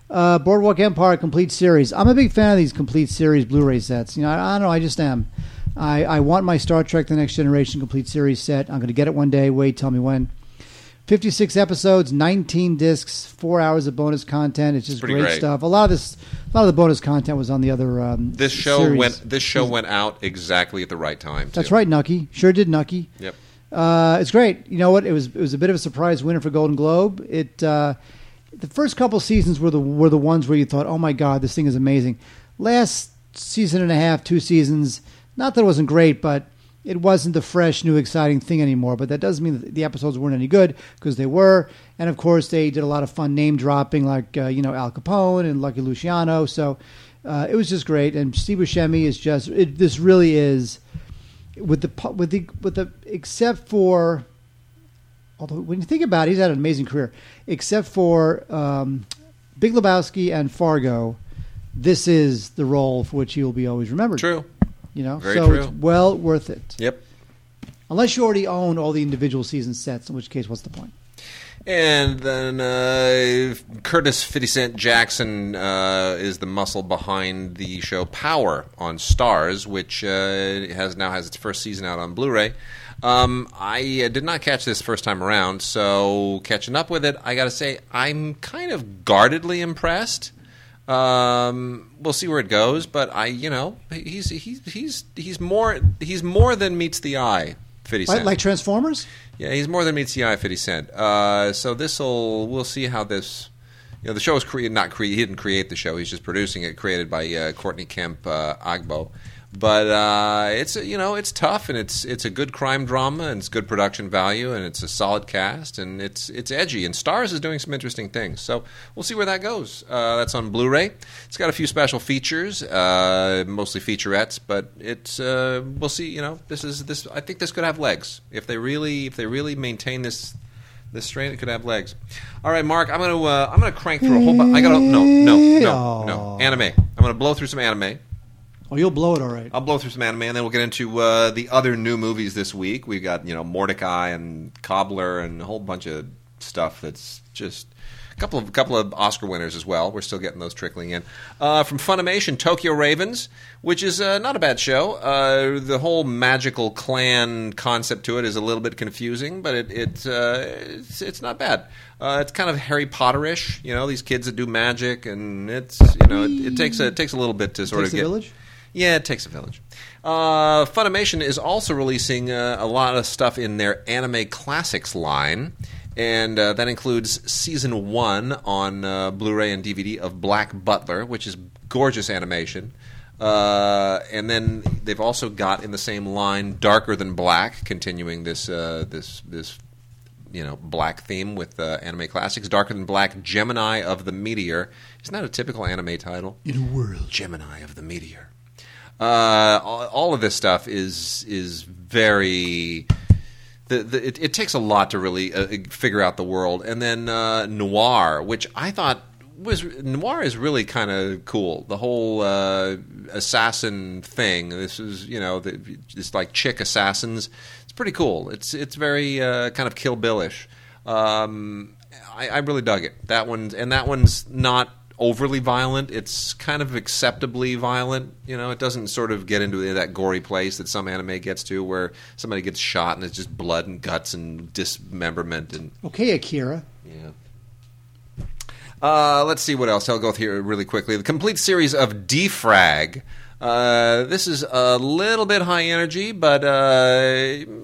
Uh, Boardwalk Empire complete series. I'm a big fan of these complete series Blu-ray sets. You know, I, I don't know. I just am. I, I want my Star Trek: The Next Generation complete series set. I'm going to get it one day. Wait, tell me when. 56 episodes, 19 discs, four hours of bonus content. It's just great, great. stuff. A lot of this, a lot of the bonus content was on the other. Um, This show series. went. This show went out exactly at the right time. That's too. right, Nucky. Sure did, Nucky. Yep. Uh, it's great. You know what? It was it was a bit of a surprise winner for Golden Globe. It uh, the first couple seasons were the were the ones where you thought, oh my god, this thing is amazing. Last season and a half, two seasons, not that it wasn't great, but it wasn't the fresh, new, exciting thing anymore. But that doesn't mean that the episodes weren't any good because they were. And of course, they did a lot of fun name dropping, like uh, you know Al Capone and Lucky Luciano. So uh, it was just great. And Steve Buscemi is just it, this really is with the with the with the except for although when you think about it, he's had an amazing career. Except for um, Big Lebowski and Fargo, this is the role for which he will be always remembered. True. You know, Very so true. it's well worth it. Yep. Unless you already own all the individual season sets, in which case, what's the point? And then uh, Curtis 50 Cent Jackson uh, is the muscle behind the show Power on Starz, which uh, has now has its first season out on Blu-ray. Um, I uh, did not catch this first time around, so catching up with it, I got to say I'm kind of guardedly impressed. Um, we'll see where it goes, but I, you know, he's he's he's he's more he's more than meets the eye. 50 Like, like Transformers? Yeah, he's more than meets the eye, Fifty Cent. Uh, so this will we'll see how this. You know, the show is created. Not cre- he didn't create the show. He's just producing it. Created by uh, Courtney Kemp uh, Agboh. But uh, it's you know it's tough and it's it's a good crime drama and it's good production value and it's a solid cast and it's it's edgy and Starz is doing some interesting things so we'll see where that goes. Uh, that's on Blu-ray. It's got a few special features, uh, mostly featurettes, but it's uh, we'll see. You know this is this I think this could have legs if they really if they really maintain this this strain it could have legs. All right, Mark, I'm gonna uh, I'm gonna crank through a whole. Bu- I gotta no no no no anime. I'm gonna blow through some anime. Oh, you'll blow it all right. I'll blow through some anime, and then we'll get into uh, the other new movies this week. We've got you know Mortdecai and Cobbler and a whole bunch of stuff that's just a couple of a couple of Oscar winners as well. We're still getting those trickling in uh, from Funimation. Tokyo Ravens, which is uh, not a bad show. Uh, the whole magical clan concept to it is a little bit confusing, but it, it uh, it's, it's not bad. Uh, it's kind of Harry Potterish, you know, these kids that do magic, and it's you know it, it takes a it takes a little bit to sort of get village? Yeah, it takes a village. Uh, Funimation is also releasing uh, a lot of stuff in their anime classics line, and uh, that includes season one on uh, Blu-ray and DVD of Black Butler, which is gorgeous animation. Uh, and then they've also got in the same line Darker Than Black, continuing this uh, this this you know black theme with uh, anime classics. Darker Than Black, Gemini of the Meteor. Isn't that a typical anime title? In a world. Gemini of the Meteor. Uh, all, all of this stuff is is very. The, the, it, it takes a lot to really uh, figure out the world, and then uh, noir, which I thought was noir is really kind of cool. The whole uh, assassin thing. This is you know the, it's like chick assassins. It's pretty cool. It's it's very uh, kind of Kill Billish. Um, I, I really dug it. That one and that one's not overly violent. It's kind of acceptably violent. You know, it doesn't sort of get into that gory place that some anime gets to, where somebody gets shot and it's just blood and guts and dismemberment and Okay, Akira. yeah. Uh, let's see what else. I'll go through really quickly. The complete series of D-Frag. Uh, this is a little bit high energy, but uh,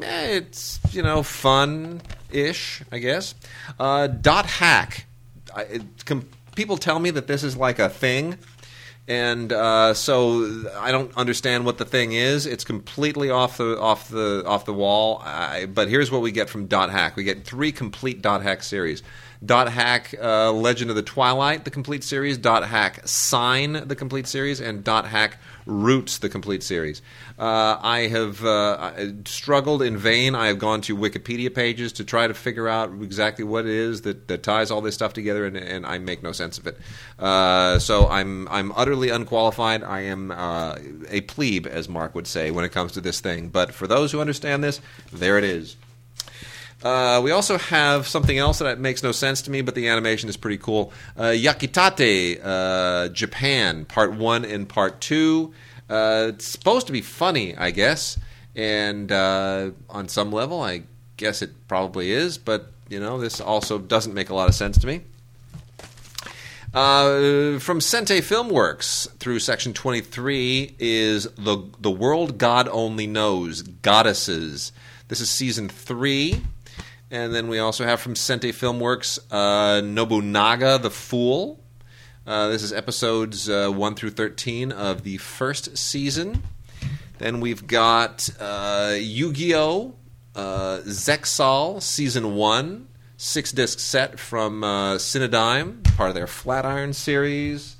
it's you know fun ish, I guess. Uh, dot hack. I, com- people tell me that this is like a thing, and uh, so I don't understand what the thing is. It's completely off the off the off the wall. I, but here's what we get from Dot Hack. We get three complete Dot Hack series. Dot Hack uh, Legend of the Twilight, the complete series. Dot Hack Sign, the complete series, and Dot Hack Roots, the complete series. Uh, I have uh, struggled in vain. I have gone to Wikipedia pages to try to figure out exactly what it is that, that ties all this stuff together, and, and I make no sense of it. Uh, so I'm I'm utterly unqualified. I am uh, a plebe, as Mark would say, when it comes to this thing. But for those who understand this, there it is. Uh, we also have something else that makes no sense to me, but the animation is pretty cool. Uh, Yakitate, uh, Japan, Part 1 and Part 2. Uh, it's supposed to be funny, I guess. And uh, on some level, I guess it probably is, but, you know, this also doesn't make a lot of sense to me. Uh, from Sentai Filmworks through section 23 is the the world God only knows goddesses. This is season three, and then we also have from Sentai Filmworks uh, Nobunaga the Fool. Uh, this is episodes uh, one through thirteen of the first season. Then we've got uh, Yu-Gi-Oh! Uh, Zexal season one six disc set from uh, Cinedigm, part of their Flatiron series.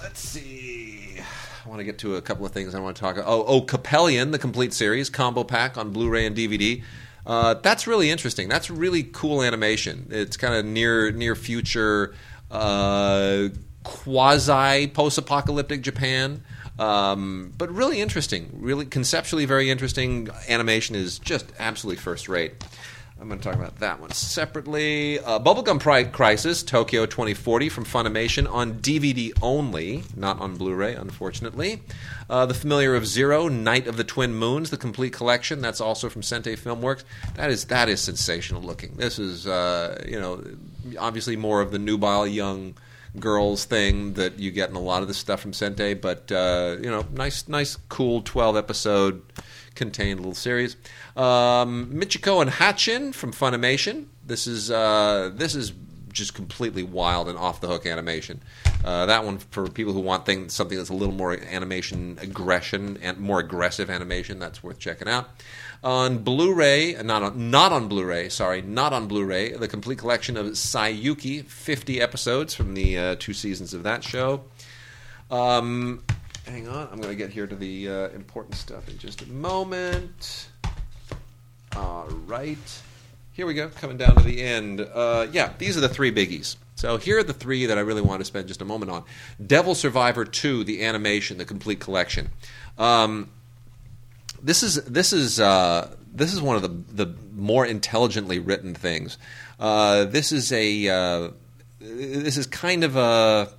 Let's see. I want to get to a couple of things I want to talk. about. Oh, oh, Coppelion, the complete series combo pack on Blu-ray and DVD. Uh, that's really interesting. That's really cool animation. It's kind of near near future, uh, quasi post-apocalyptic Japan. Um, but really interesting, really conceptually very interesting. Animation is just absolutely first rate. I'm going to talk about that one separately. Uh, Bubblegum Pri- Crisis, Tokyo 2040 from Funimation on DVD only, not on Blu ray, unfortunately. Uh, the Familiar of Zero, Night of the Twin Moons, the complete collection. That's also from Sentai Filmworks. That is that is sensational looking. This is, uh, you know, obviously more of the nubile young girls thing that you get in a lot of the stuff from Sentai, but uh, you know, nice, nice, cool 12 episode contained little series. Um, Michiko and Hatchin from Funimation. This is uh, this is just completely wild and off the hook animation. Uh, that one for people who want things, something that's a little more animation aggression and more aggressive animation. That's worth checking out. On Blu-ray, not on, not on Blu-ray, sorry, not on Blu-ray. The complete collection of Saiyuki, 50 episodes from the uh, two seasons of that show. Um, hang on, I'm going to get here to the uh, important stuff in just a moment. All right. Here we go, coming down to the end. Uh, yeah, these are the three biggies. So here are the three that I really want to spend just a moment on. Devil Survivor 2, the animation, the complete collection. Um, this is this is uh, this is one of the the more intelligently written things. Uh, this is a uh, this is kind of a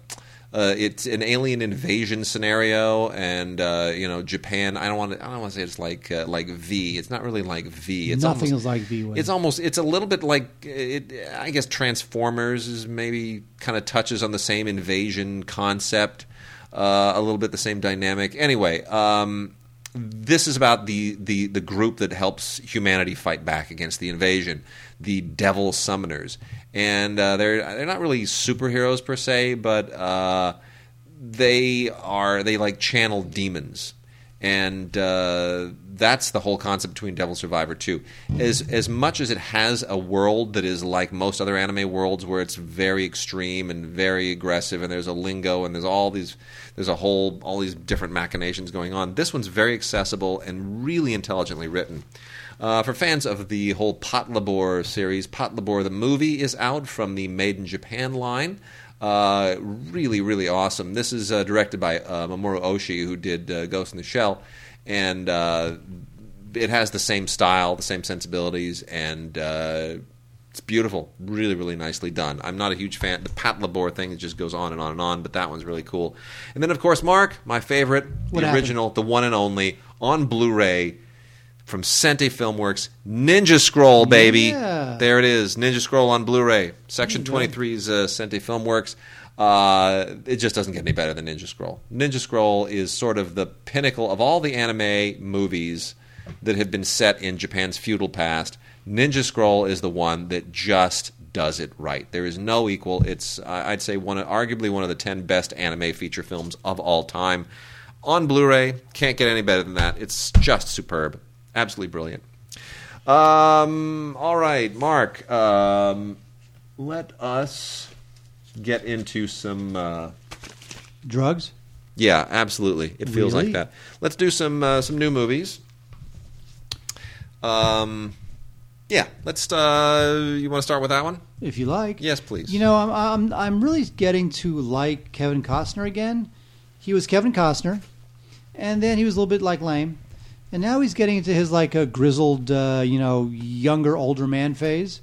uh, it's an alien invasion scenario, and uh, you know Japan. I don't want to. I don't want to say it's like uh, like V. It's not really like V. It's Nothing almost, is like V. Wayne. It's almost. It's a little bit like. It, I guess Transformers is maybe kind of touches on the same invasion concept. Uh, a little bit the same dynamic. Anyway, um, this is about the, the, the group that helps humanity fight back against the invasion, the Devil Summoners, and uh, they're they're not really superheroes per se, but uh, they are they like channel demons, and uh, that's the whole concept between Devil Survivor 2. As as much as it has a world that is like most other anime worlds, where it's very extreme and very aggressive, and there's a lingo and there's all these there's a whole all these different machinations going on. This one's very accessible and really intelligently written. Uh, for fans of the whole Patlabor series, Patlabor the movie is out from the Made in Japan line. Uh, really, really awesome. This is uh, directed by uh, Mamoru Oshii, who did uh, Ghost in the Shell, and uh, it has the same style, the same sensibilities, and uh, it's beautiful. Really, really nicely done. I'm not a huge fan. The Patlabor thing it just goes on and on and on, but that one's really cool. And then, of course, Mark, my favorite, What the happened? original, the one and only, on Blu-ray from Sentai Filmworks, Ninja Scroll, baby. Yeah. There it is, Ninja Scroll on Blu-ray. Section There you 23's uh, Sentai Filmworks. Uh, it just doesn't get any better than Ninja Scroll. Ninja Scroll is sort of the pinnacle of all the anime movies that have been set in Japan's feudal past. Ninja Scroll is the one that just does it right. There is no equal. It's I'd say one, of, arguably one of the ten best anime feature films of all time. On Blu-ray, can't get any better than that. It's just superb, absolutely brilliant. Um, all right, Mark. Um, let us get into some. Uh, Drugs? yeah, absolutely. It feels Really? like that. Let's do some uh, some new movies. Um, yeah. Let's. Uh, you want to start with that one? If you like. Yes, please. You know, I'm, I'm, I'm really getting to like Kevin Costner again. He was Kevin Costner, and then he was a little bit like lame. And now he's getting into his like a grizzled, uh, you know, younger, older man phase,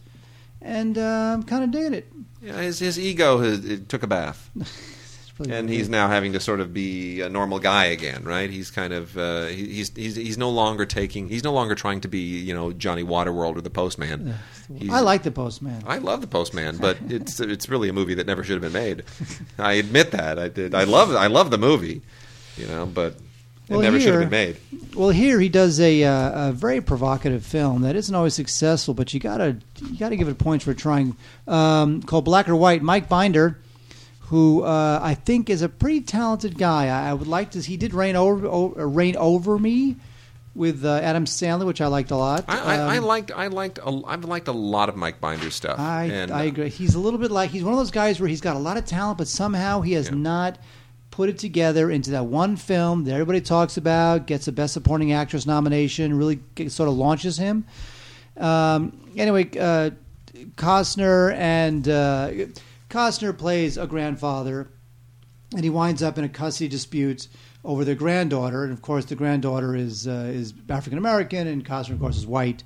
and uh, I'm kind of digging it. Yeah, his his ego has, it took a bath, and he's now having to sort of be a normal guy again, right? He's kind of uh, he, he's he's he's no longer taking he's no longer trying to be you know Johnny Waterworld or the Postman. He's- I like the Postman. I love the Postman, but it's it's really a movie that never should have been made. I admit that I did. I love I love the movie, you know, but it Well, never should have here- been made. Well, here he does a, uh, a very provocative film that isn't always successful, but you gotta you gotta give it points for trying. Um, called Black or White. Mike Binder, who uh, I think is a pretty talented guy. I, I would like to. He did Reign over o- uh, Reign over me with uh, Adam Sandler, which I liked a lot. I, I, I Um, liked I liked a, I've liked a lot of Mike Binder's stuff. I, and, uh, I agree. He's a little bit like he's one of those guys where he's got a lot of talent, but somehow he has Yeah. not put it together into that one film that everybody talks about, gets a Best Supporting Actress nomination, really sort of launches him. Um, anyway, uh, Costner and uh, Costner plays a grandfather, and he winds up in a custody dispute over their granddaughter, and of course the granddaughter is uh, is African American, and Costner, of course, is white.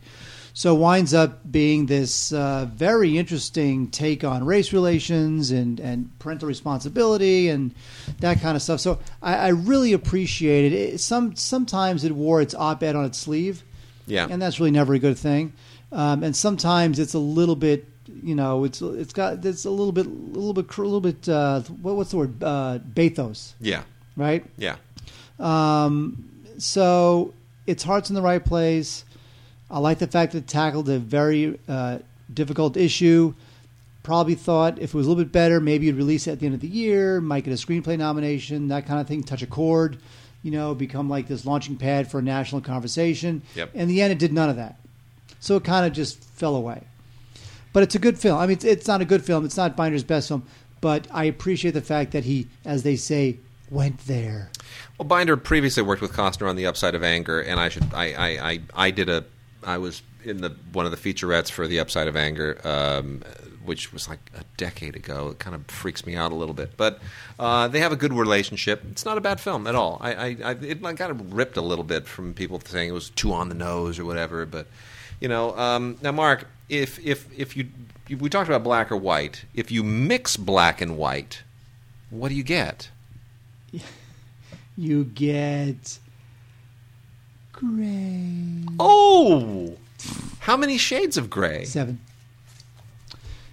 So winds up being this uh, very interesting take on race relations and, and parental responsibility and that kind of stuff. So I, I really appreciate it. it. Some sometimes it wore its op-ed on its sleeve, yeah. and that's really never a good thing. Um, and sometimes it's a little bit, you know, it's it's got it's a little bit, a little bit, a little bit. Uh, what, what's the word? Uh, bathos, yeah. right? Yeah. Um, so its heart's in the right place. I like the fact that it tackled a very uh, difficult issue. Probably thought if it was a little bit better, maybe you'd release it at the end of the year, might get a screenplay nomination, that kind of thing, touch a chord, you know, become like this launching pad for a national conversation. Yep. In the end, it did none of that. So it kind of just fell away. But it's a good film. I mean, it's, it's not a good film. It's not Binder's best film. But I appreciate the fact that he, as they say, went there. Well, Binder previously worked with Costner on The Upside of Anger, and I should I I, I, I did a I was in the one of the featurettes for The Upside of Anger, um, which was like a decade ago. It kind of freaks me out a little bit, but uh, they have a good relationship. It's not a bad film at all. I, I, I it got ripped a little bit from people saying it was too on the nose or whatever, but you know. Um, now, Mark, if if if you we talked about black or white, if you mix black and white, what do you get? you get gray. Oh, how many shades of gray? Seven.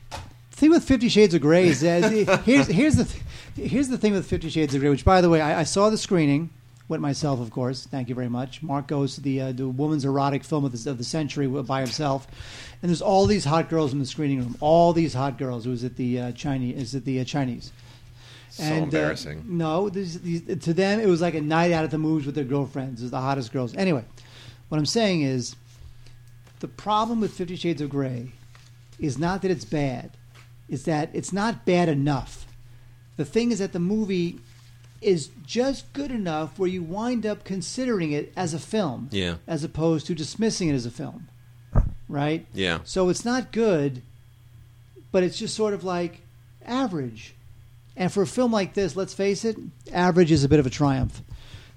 The thing with Fifty Shades of Grey is that here's here's the th- here's the thing with Fifty Shades of Grey. Which, by the way, I, I saw the screening. with myself, of course. Thank you very much. Mark goes to the uh, the woman's erotic film of the, of the century by himself, and there's all these hot girls in the screening room. All these hot girls. It was at the uh, Chinese. Is at the uh, Chinese. So uh, embarrassing. no, these, these, to them it was like a night out at the movies with their girlfriends. It was the hottest girls. Anyway, what I'm saying is, the problem with Fifty Shades of Grey is not that it's bad; is that it's not bad enough. The thing is that the movie is just good enough where you wind up considering it as a film, Yeah. as opposed to dismissing it as a film, right? Yeah. So it's not good, but it's just sort of like average. And for a film like this, let's face it, average is a bit of a triumph.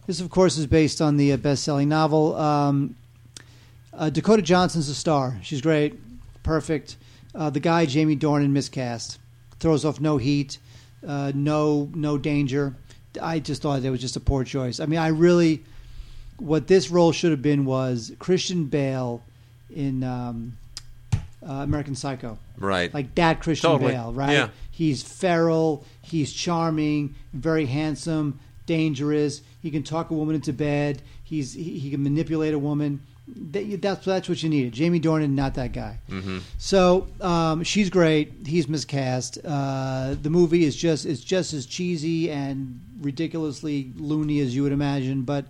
This, of course, is based on the uh, best-selling novel. Um, uh, Dakota Johnson's a star. She's great, perfect. Uh, the guy Jamie Dornan miscast, throws off no heat, uh, no no danger. I just thought it was just a poor choice. I mean, I really, what this role should have been was Christian Bale in um, uh, American Psycho Right. like that Christian Totally. Bale, right? Yeah. He's feral, he's charming, very handsome, dangerous. He can talk a woman into bed. He's he, he can manipulate a woman. That- That's that's what you needed. Jamie Dornan, not that guy. mm-hmm. So um, she's great. He's miscast. Uh, the movie is just it's just as cheesy and ridiculously loony as you would imagine, but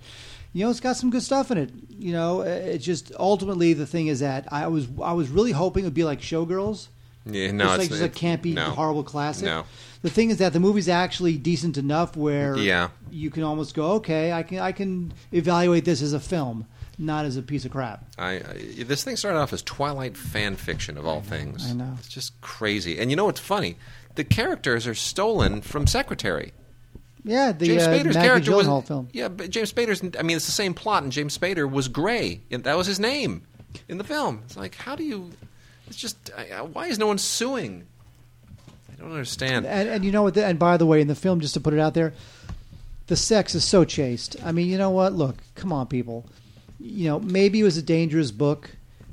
you know it's got some good stuff in it. You know, uh, it's just ultimately the thing is that I was I was really hoping it would be like Showgirls. Yeah, no, it's like it's, just a campy, no. horrible classic. No. The thing is that the movie's actually decent enough where Yeah. you can almost go, okay, I can I can evaluate this as a film, not as a piece of crap. I, I this thing started off as Twilight fan fiction of all things. I know. It's just crazy. And you know what's funny? The characters are stolen from Secretary. Yeah, the James uh, Spader's Maggie character was Gyllenhaal film. yeah, but James Spader's. I mean, it's the same plot, and James Spader was Gray, and that was his name in the film. It's like, how do you? It's just I- I- why is no one suing? I don't understand. And, and you know what? And by the way, in the film, just to put it out there, the sex is so chaste. I mean, you know what? Look, come on, people. You know, maybe it was a dangerous book,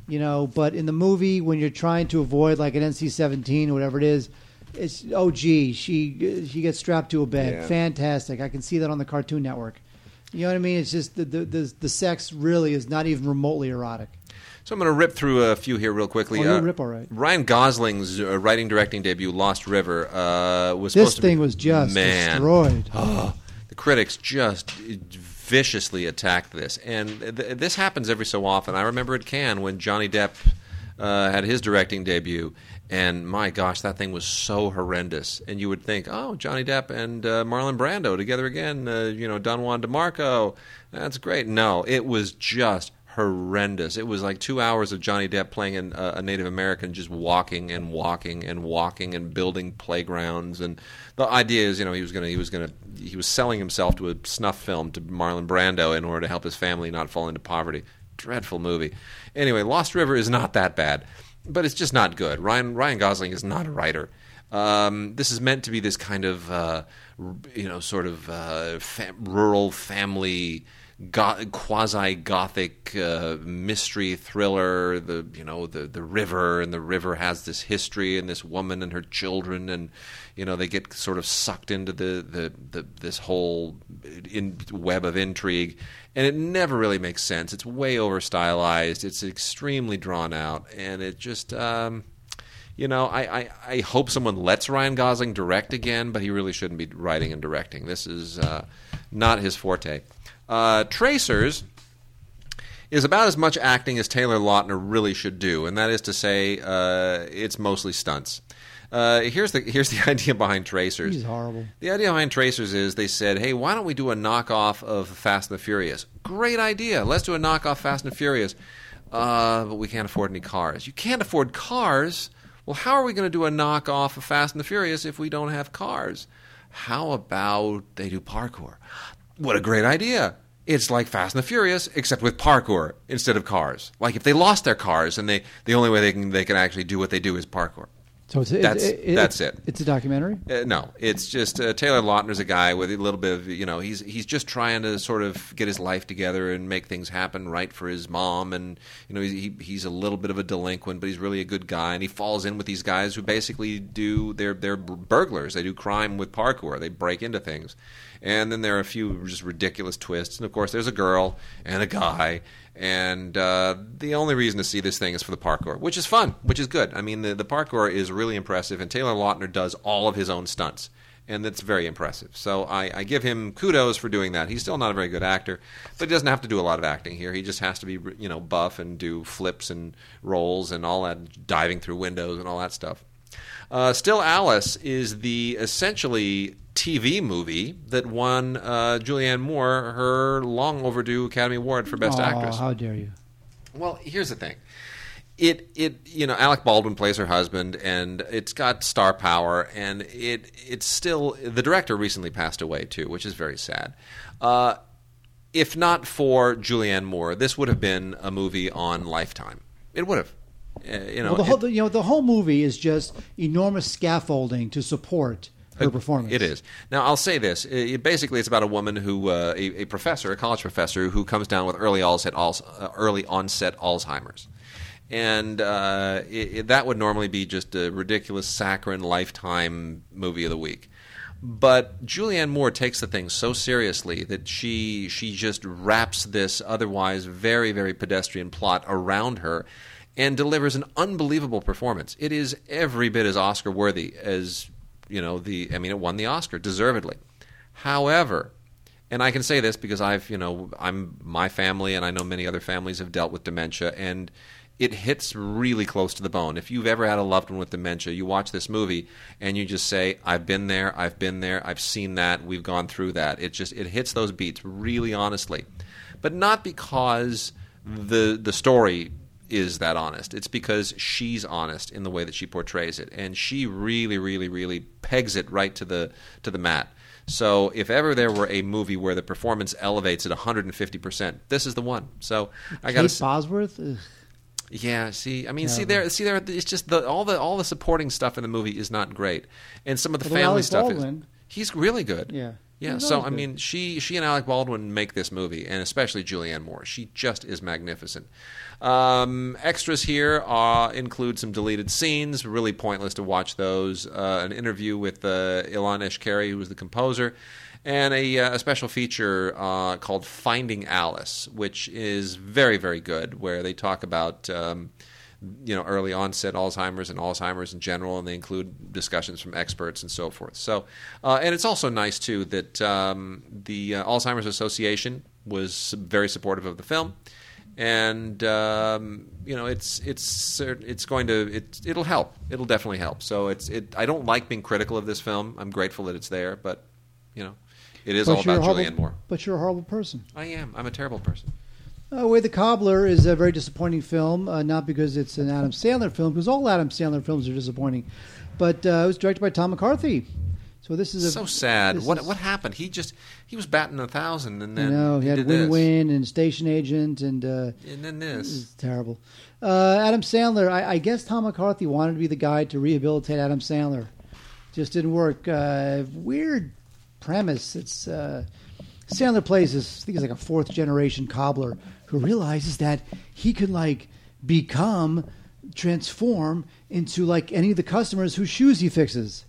you know, but in the movie, when you're trying to avoid like an NC-17 or whatever it is, it's oh gee, she she gets strapped to a bed. Yeah. Fantastic. I can see that on the Cartoon Network. You know what I mean? It's just the the the, the sex really is not even remotely erotic. So I'm going to rip through a few here real quickly. Oh, Uh, rip all right. Ryan Gosling's uh, writing directing debut, Lost River, uh, was This supposed to be- thing was just man. destroyed. the critics just viciously attacked this, and th- this happens every so often. I remember at Cannes when Johnny Depp uh, had his directing debut, and my gosh, that thing was so horrendous. And you would think, oh, Johnny Depp and uh, Marlon Brando together again, uh, you know, Don Juan DeMarco, that's great. No, it was just horrendous. It was like two hours of Johnny Depp playing an, uh, a Native American, just walking and walking and walking and building playgrounds. And the idea is, you know, he was gonna, he was gonna, he was selling himself to a snuff film to Marlon Brando in order to help his family not fall into poverty. Dreadful movie. Anyway, Lost River is not that bad, but it's just not good. Ryan Ryan Gosling is not a writer. Um, this is meant to be this kind of, uh, you know, sort of uh, fa- rural family go- quasi gothic uh, mystery thriller. The you know the the river and the river has this history and this woman and her children and you know they get sort of sucked into the the, the this whole in, web of intrigue and it never really makes sense. It's way over stylized. It's extremely drawn out and it just. Um, you know, I, I, I hope someone lets Ryan Gosling direct again, but he really shouldn't be writing and directing. This is uh, not his forte. Uh, Tracers is about as much acting as Taylor Lautner really should do, and that is to say, uh, it's mostly stunts. Uh, here's the here's the idea behind Tracers. He's horrible. The idea behind Tracers is they said, hey, why don't we do a knockoff of Fast and the Furious? Great idea. Let's do a knockoff Fast and the Furious. Uh, but we can't afford any cars. You can't afford cars? Well, how are we going to do a knockoff of Fast and the Furious if we don't have cars? How about they do parkour? What a great idea. It's like Fast and the Furious, except with parkour instead of cars. Like if they lost their cars and they the only way they can they can actually do what they do is parkour. So it's, That's- it, that's it. It's a documentary. Uh, no, it's just uh, Taylor Lautner's a guy with a little bit of you know he's he's just trying to sort of get his life together and make things happen right for his mom. And you know he, he's a little bit of a delinquent but he's really a good guy. And he falls in with these guys who basically do they're they're burglars. They do crime with parkour. They break into things. And then there are a few just ridiculous twists. And of course there's a girl and a guy and uh, the only reason to see this thing is for the parkour, which is fun, which is good. I mean, the, the parkour is really impressive, and Taylor Lautner does all of his own stunts, and that's very impressive. So I, I give him kudos for doing that. He's still not a very good actor, but he doesn't have to do a lot of acting here. He just has to be, you know, buff and do flips and rolls and all that, diving through windows and all that stuff. Uh, Still Alice is the essentially TV movie that won uh, Julianne Moore her long overdue Academy Award for Best oh, Actress. How dare you? Well, here's the thing. It it you know Alec Baldwin plays her husband, and it's got star power, and it it's still the director recently passed away too, which is very sad. Uh, if not for Julianne Moore, this would have been a movie on Lifetime. It would have. Uh, you know, Well, the whole, it- you know, the whole movie is just enormous scaffolding to support her performance. It is. Now, I'll say this. It, basically, it's about a woman who, uh, a, a professor, a college professor, who comes down with early onset, uh, early onset Alzheimer's. And uh, it, it- that would normally be just a ridiculous, saccharine, lifetime movie of the week. But Julianne Moore takes the thing so seriously that she she just wraps this otherwise very very pedestrian plot around her, and delivers an unbelievable performance. It is every bit as Oscar worthy as you know the. I mean, it won the Oscar deservedly. However, and I can say this because I've you know I'm my family and I know many other families have dealt with dementia and it hits really close to the bone. If you've ever had a loved one with dementia, you watch this movie and you just say, "I've been there, I've been there, I've seen that, we've gone through that." It just it hits those beats really honestly, but not because the the story is that honest. It's because she's honest in the way that she portrays it, and she really, really, really pegs it right to the to the mat. So if ever there were a movie where the performance elevates at 150 percent, this is the one. So I got Kate. Bosworth. Yeah, see, I mean, see there, see there. It's just the all the all the supporting stuff in the movie is not great, and some of the family Alec stuff Baldwin- is. He's really good. Yeah. yeah. He's So I good. mean, she she and Alec Baldwin make this movie, and especially Julianne Moore. She just is magnificent. Um, extras here uh, include some deleted scenes. Really pointless to watch those. Uh, an interview with uh, Ilan Eshkeri, who was the composer, and a, uh, a special feature uh, called "Finding Alice," which is very very good, where they talk about. Um, you know, early onset Alzheimer's and Alzheimer's in general, and they include discussions from experts and so forth. So, uh, and it's also nice too that um, the uh, Alzheimer's Association was very supportive of the film, and um, you know, it's it's it's going to it, it'll help. It'll definitely help. So it's it. I don't like being critical of this film. I'm grateful that it's there, but you know, it is But all about horrible- Julianne Moore. But you're a horrible person. I am. I'm a terrible person. Uh, Way the Cobbler is a very disappointing film, uh, not because it's an Adam Sandler film, because all Adam Sandler films are disappointing, but uh, it was directed by Tom McCarthy. So this is a, so sad. What is- what happened? He just he was batting a thousand, and You then know, he had did Win Win and Station Agent, and uh, and then this. was terrible. Uh, Adam Sandler, I, I guess Tom McCarthy wanted to be the guy to rehabilitate Adam Sandler. Just didn't work. Uh, weird premise. It's uh, Sandler plays this. I think he's like a fourth generation cobbler who realizes that he could like become transform into like any of the customers whose shoes he fixes.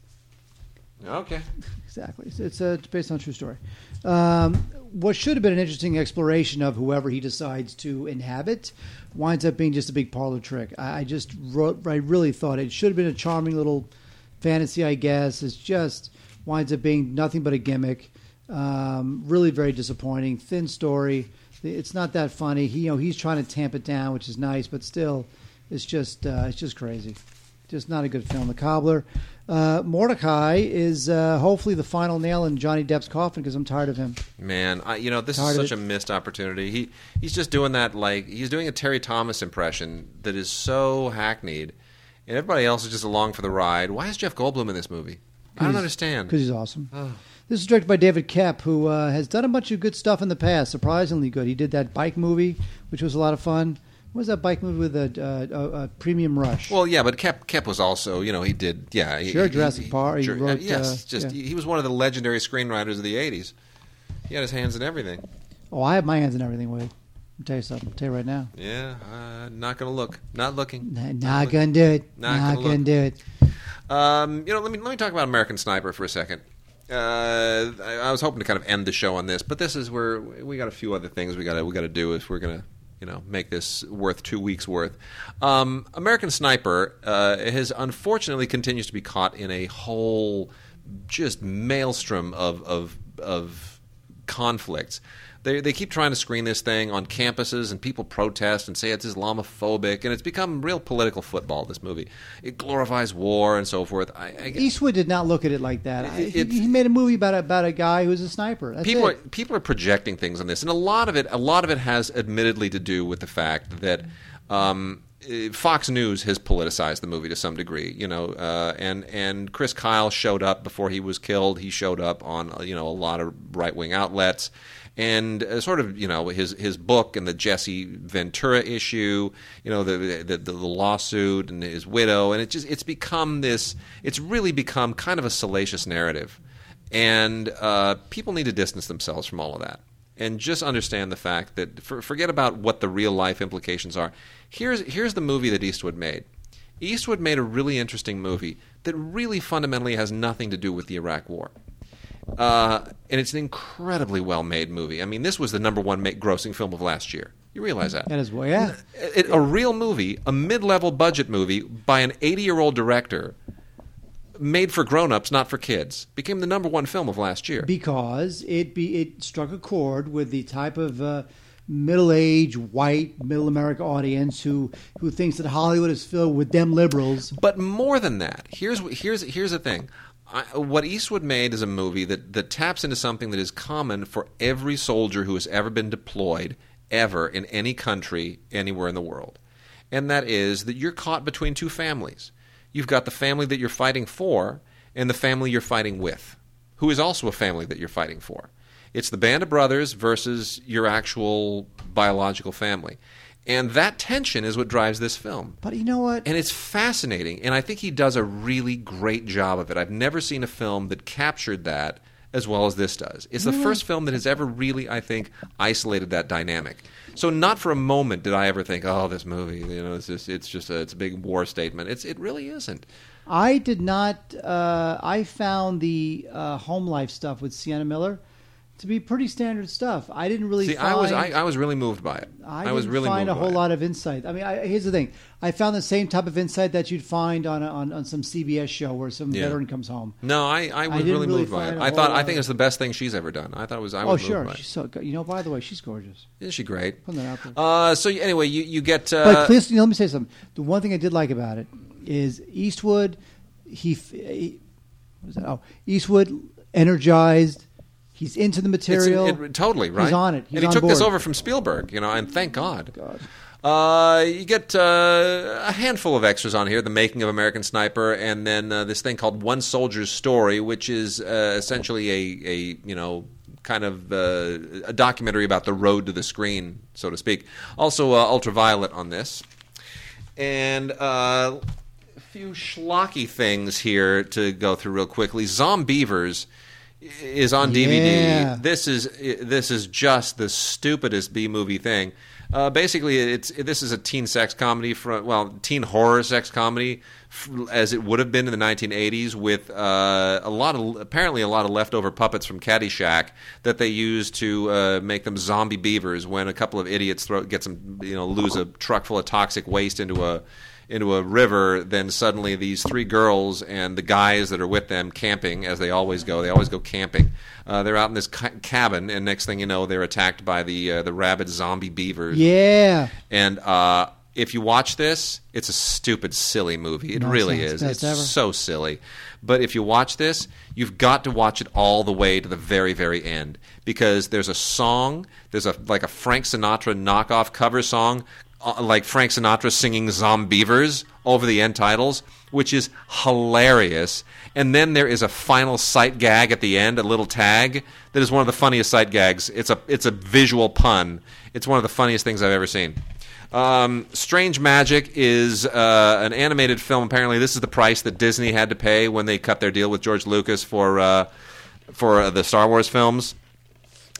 Okay. Exactly. It's, it's, uh, it's based on a true story. Um, what should have been an interesting exploration of whoever he decides to inhabit winds up being just a big parlor trick. I, I just wrote, I really thought it should have been a charming little fantasy, I guess. It's just winds up being nothing but a gimmick. Um, really very disappointing. Thin story. It's not that funny. He, you know, he's trying to tamp it down, which is nice, but still, it's just, uh, it's just crazy. Just not a good film. The Cobbler. Uh, Mortdecai is uh, hopefully the final nail in Johnny Depp's coffin because I'm tired of him. Man, I, you know this Tired is such a missed opportunity. He he's just doing that like he's doing a Terry Thomas impression that is so hackneyed, and everybody else is just along for the ride. Why is Jeff Goldblum in this movie? I don't understand. Because he's awesome. Oh. This is directed by David Koepp, who uh, has done a bunch of good stuff in the past, surprisingly good. He did that bike movie, which was a lot of fun. What was that bike movie with a, uh, a, a Premium Rush? Well, yeah, but Koepp Koepp was also you know he did yeah he- Sure, he- Jurassic he- Park, he Jur- wrote, yes uh, just yeah. he, was one of the legendary screenwriters of the '80s. He had his hands in everything. oh, I have my hands in everything, Wade. I'll tell you something. I'll tell you right now. Yeah, uh, not gonna look, not looking. Not, not gonna do it. Not Not, gonna gonna, do it. Um, you know, let me let me talk about American Sniper for a second. Uh, I, I was hoping to kind of end the show on this, but this is where we got a few other things we got to we got to do if we're gonna you know make this worth two weeks worth. Um, American Sniper uh, has unfortunately continues to be caught in a whole just maelstrom of of of conflicts. They, they keep trying to screen this thing on campuses, and people protest and say it's Islamophobic, and it's become real political football. This movie, it glorifies war and so forth. I, I, Eastwood did not look at it like that. It- he, he made a movie about a, about a guy who's a sniper. That's people are, people are projecting things on this, and a lot of it a lot of it has admittedly to do with the fact that um, Fox News has politicized the movie to some degree. You know, uh, and and Chris Kyle showed up before he was killed. He showed up on you know a lot of right wing outlets. And uh, sort of, you know, his his book and the Jesse Ventura issue, you know, the, the the lawsuit and his widow, and it just it's become this. It's really become kind of a salacious narrative. And uh, people need to distance themselves from all of that and just understand the fact that for, forget about what the real life implications are. Here's here's the movie that eastwood made. Eastwood made a really interesting movie that really fundamentally has nothing to do with the iraq war uh, and it's an incredibly well made movie i mean this was the number one ma- grossing film of last year you realize that That is well, yeah. it, a real movie, a mid-level budget movie by an 80-year-old director, made for grown-ups, not for kids, became the number one film of last year. because it be it struck a chord with the type of uh, middle-aged white middle America audience who who thinks that Hollywood is filled with them liberals. But more than that, here's here's here's the thing. I, what Eastwood made is a movie that, that taps into something that is common for every soldier who has ever been deployed ever in any country anywhere in the world. and that is that you're caught between two families. You've got the family that you're fighting for and the family you're fighting with, who is also a family that you're fighting for. It's the band of brothers versus your actual biological family. And that tension is what drives this film. But you know what? And it's fascinating. And I think he does a really great job of it. I've never seen a film that captured that as well as this does. It's the first film that has ever really, I think, isolated that dynamic. So not for a moment did I ever think, "Oh, this movie, you know, it's just it's just a, it's a big war statement." It's it really isn't. I did not. Uh, I found the uh, home life stuff with Sienna Miller to be pretty standard stuff. I didn't really. See, find, I was I, I was really moved by it. I, was didn't really find a whole lot of insight. I mean, I, here's the thing: I found the same type of insight that you'd find on a, on, on some CBS show where some Yeah. veteran comes home. No, I, I was really, really moved by it. I thought I think it's the best thing she's ever done. I thought it was I Oh, was sure, moved by she's so good. You know, by the way, she's gorgeous. Isn't she great? Putting that out there. Uh, so anyway, you you get uh, But Clint, you know, let me say something. The one thing I did like about it is Eastwood. He, he what is that? Oh, Eastwood energized. He's into the it's- material. it- totally right. He's on it. He's and he took this over from Spielberg, you know, and thank God. God. Uh, you get uh, a handful of extras on here: the making of American Sniper, and then uh, this thing called One Soldier's Story, which is uh, essentially a, a you know kind of uh, a documentary about the road to the screen, so to speak. Also, uh, Ultraviolet on this, and uh, a few schlocky things here to go through real quickly. Zombeavers is on DVD. Yeah. This is this is just the stupidest B movie thing. Uh, basically, it's this is a teen sex comedy from well, teen horror sex comedy, as it would have been in the 1980s, with uh, a lot of apparently a lot of leftover puppets from Caddyshack that they use to uh, make them zombie beavers. When a couple of idiots throw get some you know lose a truck full of toxic waste into a into a river, then suddenly these three girls and the guys that are with them camping, as they always go, they always go camping. Uh, they're out in this ca- cabin, and next thing you know, they're attacked by the uh, the rabid zombie beavers. Yeah. And uh, if you watch this, it's a stupid, silly movie. It really is. It's ever. so silly. But if you watch this, you've got to watch it all the way to the very, very end because there's a song. There's a like a Frank Sinatra knockoff cover song, uh, like Frank Sinatra singing "Zombeavers" over the end titles, which is hilarious. And then there is a final sight gag at the end, a little tag that is one of the funniest sight gags. It's a it's a visual pun. It's one of the funniest things I've ever seen. Um, Strange Magic is uh, an animated film. Apparently, this is the price that Disney had to pay when they cut their deal with George Lucas for uh, for uh, the Star Wars films.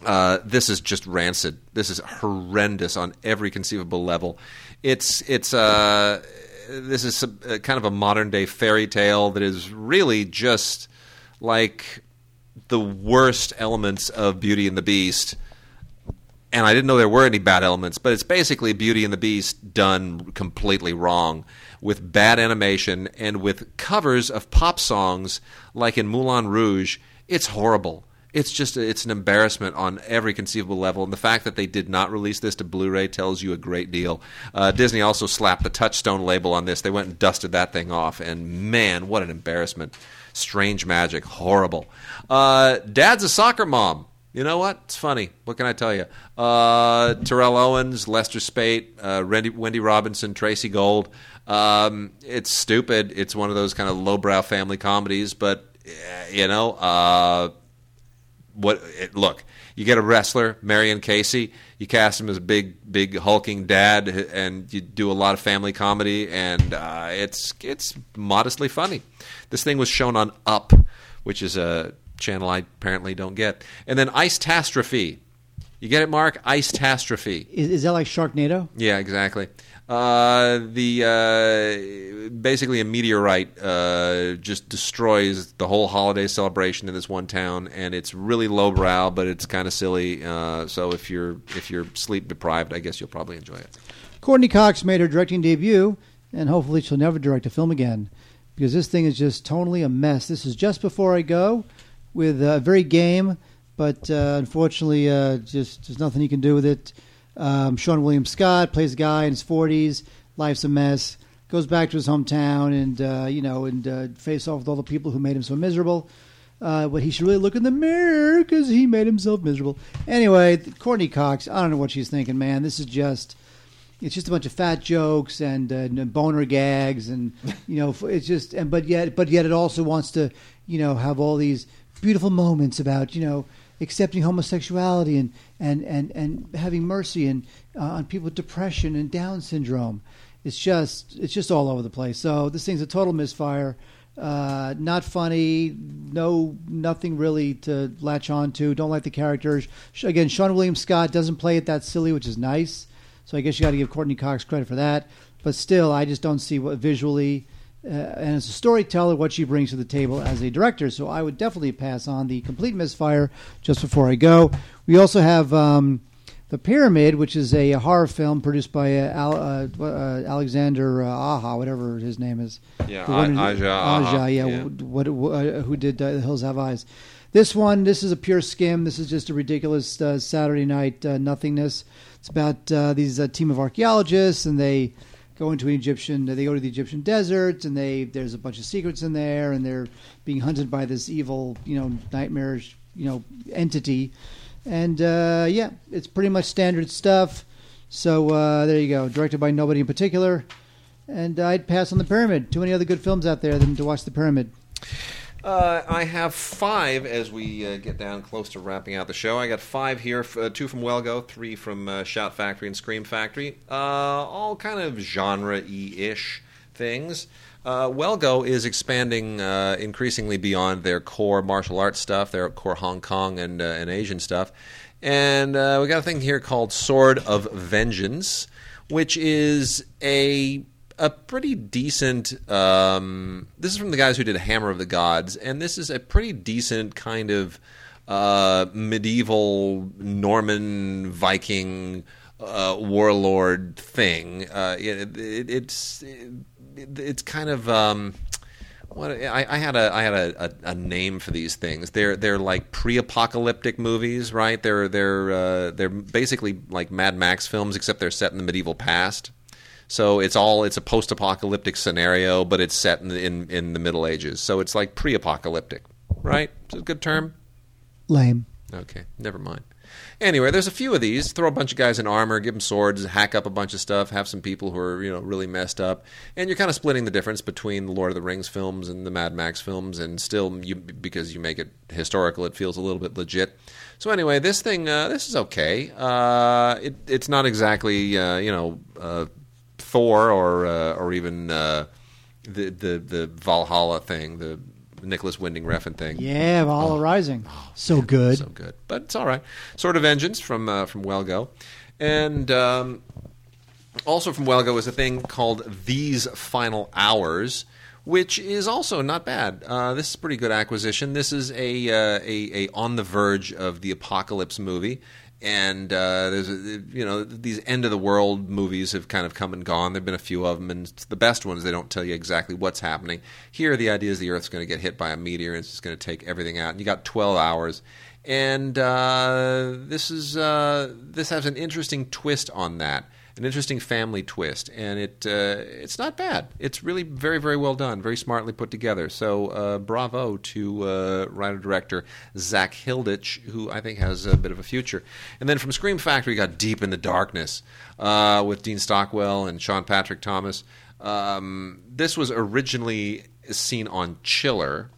Uh, this is just rancid. This is horrendous on every conceivable level. It's it's uh, this is some, uh, kind of a modern day fairy tale that is really just like the worst elements of Beauty and the Beast and I didn't know there were any bad elements, but it's basically Beauty and the Beast done completely wrong with bad animation and with covers of pop songs like in Moulin Rouge. It's horrible. It's just it's an embarrassment on every conceivable level, and the fact that they did not release this to Blu-ray tells you a great deal. Uh, Disney also slapped the Touchstone label on this. They went and dusted that thing off, and man, what an embarrassment! Strange Magic, horrible. Uh, Dad's a soccer mom. You know what? It's funny. What can I tell you? Uh, Terrell Owens, Lester Speight, uh, Wendy, Wendy Robinson, Tracey Gold. Um, it's stupid. It's one of those kind of lowbrow family comedies, but eh, you know, uh, what? It, look, you get a wrestler, Marion Casey. You cast him as a big, big hulking dad, and you do a lot of family comedy, and uh, it's it's modestly funny. This thing was shown on Up, which is a channel I apparently don't get. And then Icetastrophe. You get it, Mark? Icetastrophe. Is, is that like Sharknado? Yeah, exactly. Uh, the uh, basically a meteorite uh, just destroys the whole holiday celebration in this one town, and it's really lowbrow, but it's kind of silly. Uh, so if you're if you're sleep deprived, I guess you'll probably enjoy it. Courteney Cox made her directing debut, and hopefully she'll never direct a film again because this thing is just totally a mess. This is just before I go with uh, very game, but uh, unfortunately, uh, just there's nothing you can do with it. Um, Seann William Scott plays a guy in his 40s, life's a mess, goes back to his hometown and uh, you know and uh, face off with all the people who made him so miserable. Uh, but he should really look in the mirror because he made himself miserable. Anyway, Courteney Cox, I don't know what she's thinking, man. This is just it's just a bunch of fat jokes and, uh, and boner gags, and you know, it's just and but yet but yet it also wants to you know have all these beautiful moments about you know accepting homosexuality and and and and having mercy and uh, on people with depression and Down syndrome. It's just it's just all over the place. So this thing's a total misfire. Uh, not funny. No, nothing really to latch on to. Don't like the characters. Again, Seann William Scott doesn't play it that silly, which is nice. So I guess you got to give Courteney Cox credit for that. But still, I just don't see what visually uh, and as a storyteller what she brings to the table as a director. So I would definitely pass on the complete misfire just before I go. We also have um, the Pyramid, which is a, horror film produced by uh, Al, uh, uh, Alexander uh, Aha, whatever his name is. Yeah, The one who- Aja Aha, Aja, yeah. yeah. What, uh, who did uh, The Hills Have Eyes? This one, this is a pure skim. This is just a ridiculous uh, Saturday night uh, nothingness. It's about uh, these uh, team of archaeologists, and they go into an Egyptian. They go to the Egyptian desert, and they there's a bunch of secrets in there, and they're being hunted by this evil, you know, nightmarish, you know, entity. And uh, yeah, it's pretty much standard stuff. So uh, there you go. Directed by nobody in particular. And I'd pass on the Pyramid. Too many other good films out there than to watch the Pyramid. Uh, I have five as we uh, get down close to wrapping out the show. I got five here, uh, two from Well Go, three from uh, Shout Factory and Scream Factory, uh, all kind of genre-y-ish things. Uh, Well Go is expanding increasingly beyond their core martial arts stuff, their core Hong Kong and, and Asian stuff. And we got a thing here called Sword of Vengeance, which is a a pretty decent. Um, this is from the guys who did Hammer of the Gods, and this is a pretty decent kind of uh, medieval Norman Viking uh, warlord thing. Uh, it, it, it's it, it's kind of. Um, what I, I had a I had a, a, a name for these things. They're they're like pre-apocalyptic movies, right? They're they're uh, they're basically like Mad Max films, except they're set in the medieval past. So it's all it's a post-apocalyptic scenario, but it's set in the, in, in the Middle Ages. So it's like pre-apocalyptic, right? Is it a good term? Lame. Okay, never mind. Anyway, there's a few of these. Throw a bunch of guys in armor, give them swords, hack up a bunch of stuff, have some people who are you know really messed up, and you're kind of splitting the difference between the Lord of the Rings films and the Mad Max films, and still you because you make it historical, it feels a little bit legit. So anyway, this thing uh, this is okay. Uh, it, it's not exactly uh, you know uh, Thor or uh, or even uh, the the the Valhalla thing, the Nicholas Winding Refn thing. Yeah, Valhalla Rising. so good. So good, but it's all right. Sword of Vengeance from uh, from Well Go, and um, also from Well Go is a thing called These Final Hours, which is also not bad. Uh, this is a pretty good acquisition. This is a, uh, a a on the verge of the apocalypse movie. And uh, there's, a, you know, these end of the world movies have kind of come and gone. There've been a few of them, and the best ones they don't tell you exactly what's happening. Here, the idea is the Earth's going to get hit by a meteor, and it's just going to take everything out. And you got 12 hours, and uh, this is uh, this has an interesting twist on that, an interesting family twist, and it uh, it's not bad. It's really very very well done, very smartly put together. So uh, bravo to uh, writer director Zach Hilditch, who I think has a bit of a future. And then from Scream Factory, got Deep in the Darkness uh, with Dean Stockwell and Sean Patrick Thomas. Um, this was originally seen on Chiller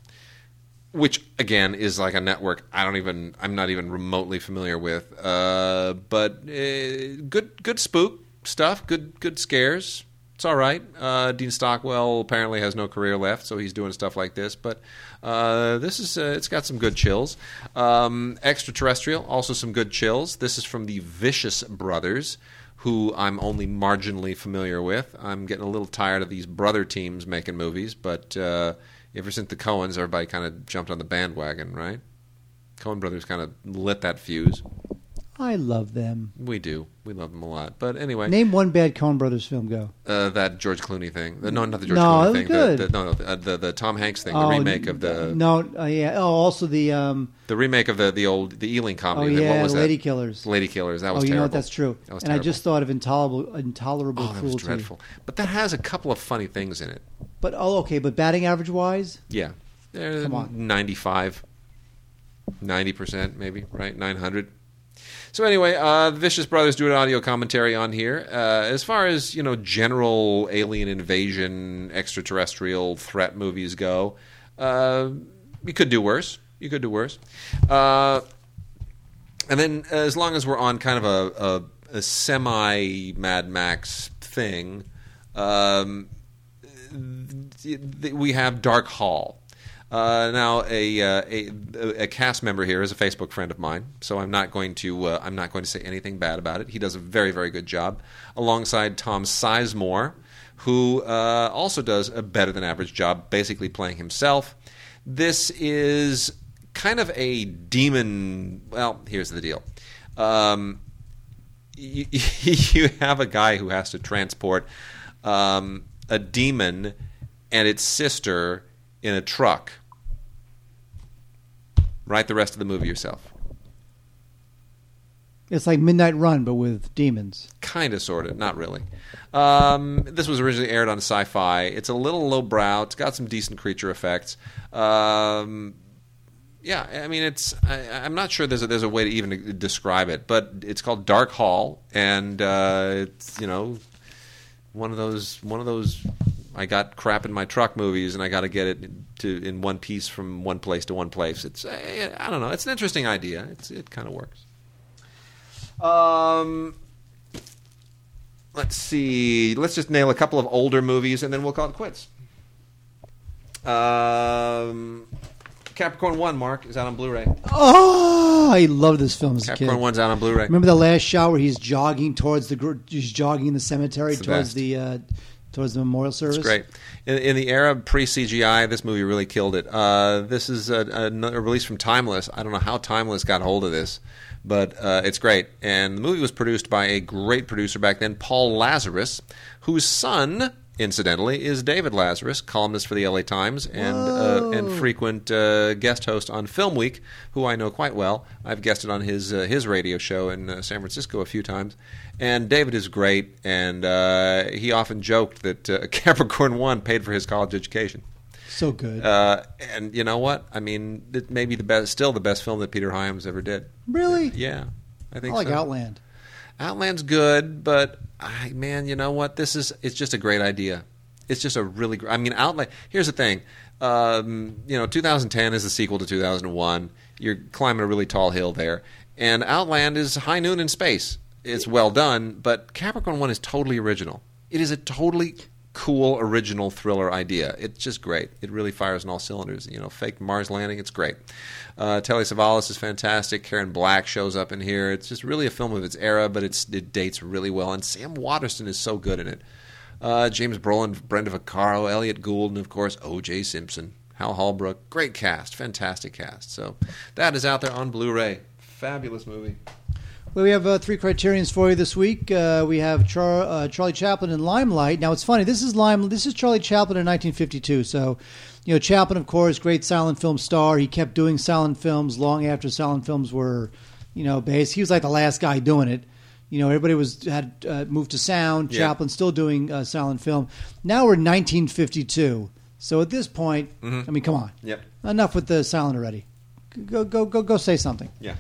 which again is like a network I don't even I'm not even remotely familiar with. Uh, but uh, good good spook stuff, good good scares. It's all right. Uh, Dean Stockwell apparently has no career left, so he's doing stuff like this. But uh, this is uh, it's got some good chills. Um, extraterrestrial, also some good chills. This is from the Vicious Brothers. Who I'm only marginally familiar with. I'm getting a little tired of these brother teams making movies, but uh, ever since the Coens, everybody kind of jumped on the bandwagon, right? Coen brothers kind of lit that fuse. I love them. We do. We love them a lot. But anyway, Name one bad Coen Brothers film. Go. uh, that George Clooney thing. The, no, not the George No, Clooney thing. good. The, the, no, no, the, the, the Tom Hanks thing. The Oh, remake of the No, uh, yeah. Oh, also the. Um, the remake of the the old the Ealing oh comedy. The- yeah, what was Lady that? Killers. Lady Killers. That Oh, was you terrible. know what? That's true. That was and I just thought of intolerable, intolerable oh, that was cruelty. dreadful. But that has a couple of funny things in it. But oh, okay. But batting average wise, Yeah. They're Come on. 95, 90% maybe, right? 900. So anyway, uh, the Vicious Brothers do an audio commentary on here. Uh, as far as you know, general alien invasion, extraterrestrial threat movies go, uh, you could do worse. You could do worse. Uh, and then, as long as we're on kind of a, a, a semi Mad Max thing, um, th- th- we have Dark Haul. Uh, now, a, uh, a a cast member here is a Facebook friend of mine, so I'm not going to uh, I'm not going to say anything bad about it. He does a very very good job, alongside Tom Sizemore, who uh, also does a better than average job, basically playing himself. This is kind of a demon. Well, here's the deal. Um, you, you have a guy who has to transport um, a demon and its sister in a truck. Write the rest of the movie yourself. It's like Midnight Run, but with demons. Kind of, sort of, not really. Um, this was originally aired on Sci-Fi. It's a little lowbrow. It's got some decent creature effects. Um, yeah, I mean, it's. I, I'm not sure there's a, there's a way to even describe it, but it's called Dark Haul, and uh, it's you know one of those one of those. I got crap in my truck movies, and I got to get it to in one piece from one place to one place. It's I, don't know. It's an interesting idea. It's it kind of works. Um, let's see. Let's just nail a couple of older movies, and then we'll call it quits. Um, Capricorn One, Mark, is out on Blu-ray. Oh, I love this film as a kid. Capricorn One's out on Blu-ray. Remember the last shot where he's jogging towards the he's jogging in the cemetery It's the towards best. the uh, towards the memorial service. It's great. In, in the era pre CGI, this movie really killed it. Uh, this is a, a, a release from Timeless. I don't know how Timeless got hold of this, but uh, it's great. And the movie was produced by a great producer back then, Paul Lazarus, whose son, incidentally, is David Lazarus, columnist for the LA Times and uh, and frequent uh, guest host on Film Week, who I know quite well. I've guested on his uh, his radio show in uh, San Francisco a few times. And David is great, and uh, he often joked that uh, Capricorn One paid for his college education. So good. Uh, and you know what? I mean, it may be the best, still the best film that Peter Hyams ever did. really? Yeah, I I think like so. Outland. Outland's good, but I, man, you know what? This is it's just a great idea. It's just a really great. I mean, Outland. Here's the thing. Um, you know, 2010 is the sequel to 2001. You're climbing a really tall hill there, and Outland is high noon in space. It's well done, but Capricorn One is totally original. It is a totally cool original thriller idea. It's just great. It really fires on all cylinders. You know, fake Mars landing. It's great. Uh, Telly Savalas is fantastic. Karen Black shows up in here. It's just really a film of its era, but it's, it dates really well. And Sam Waterston is so good in it. Uh, James Brolin, Brenda Vaccaro, Elliott Gould, and of course O.J. Simpson, Hal Holbrook. Great cast, fantastic cast. So that is out there on Blu-ray. Fabulous movie. Well, we have uh, three criterions for you this week. Uh, we have Char- uh, Charlie Chaplin in Limelight. Now, it's funny. This is Lime. This is Charlie Chaplin in 1952. So, you know, Chaplin, of course, great silent film star. He kept doing silent films long after silent films were, you know, based. He was like the last guy doing it. You know, everybody was had uh, moved to sound. Yeah. Chaplin still doing uh, silent film. Now we're 1952. So at this point, I mean, come on, Yep. enough with the silent already. Go, go, go, go! Say something. Yeah.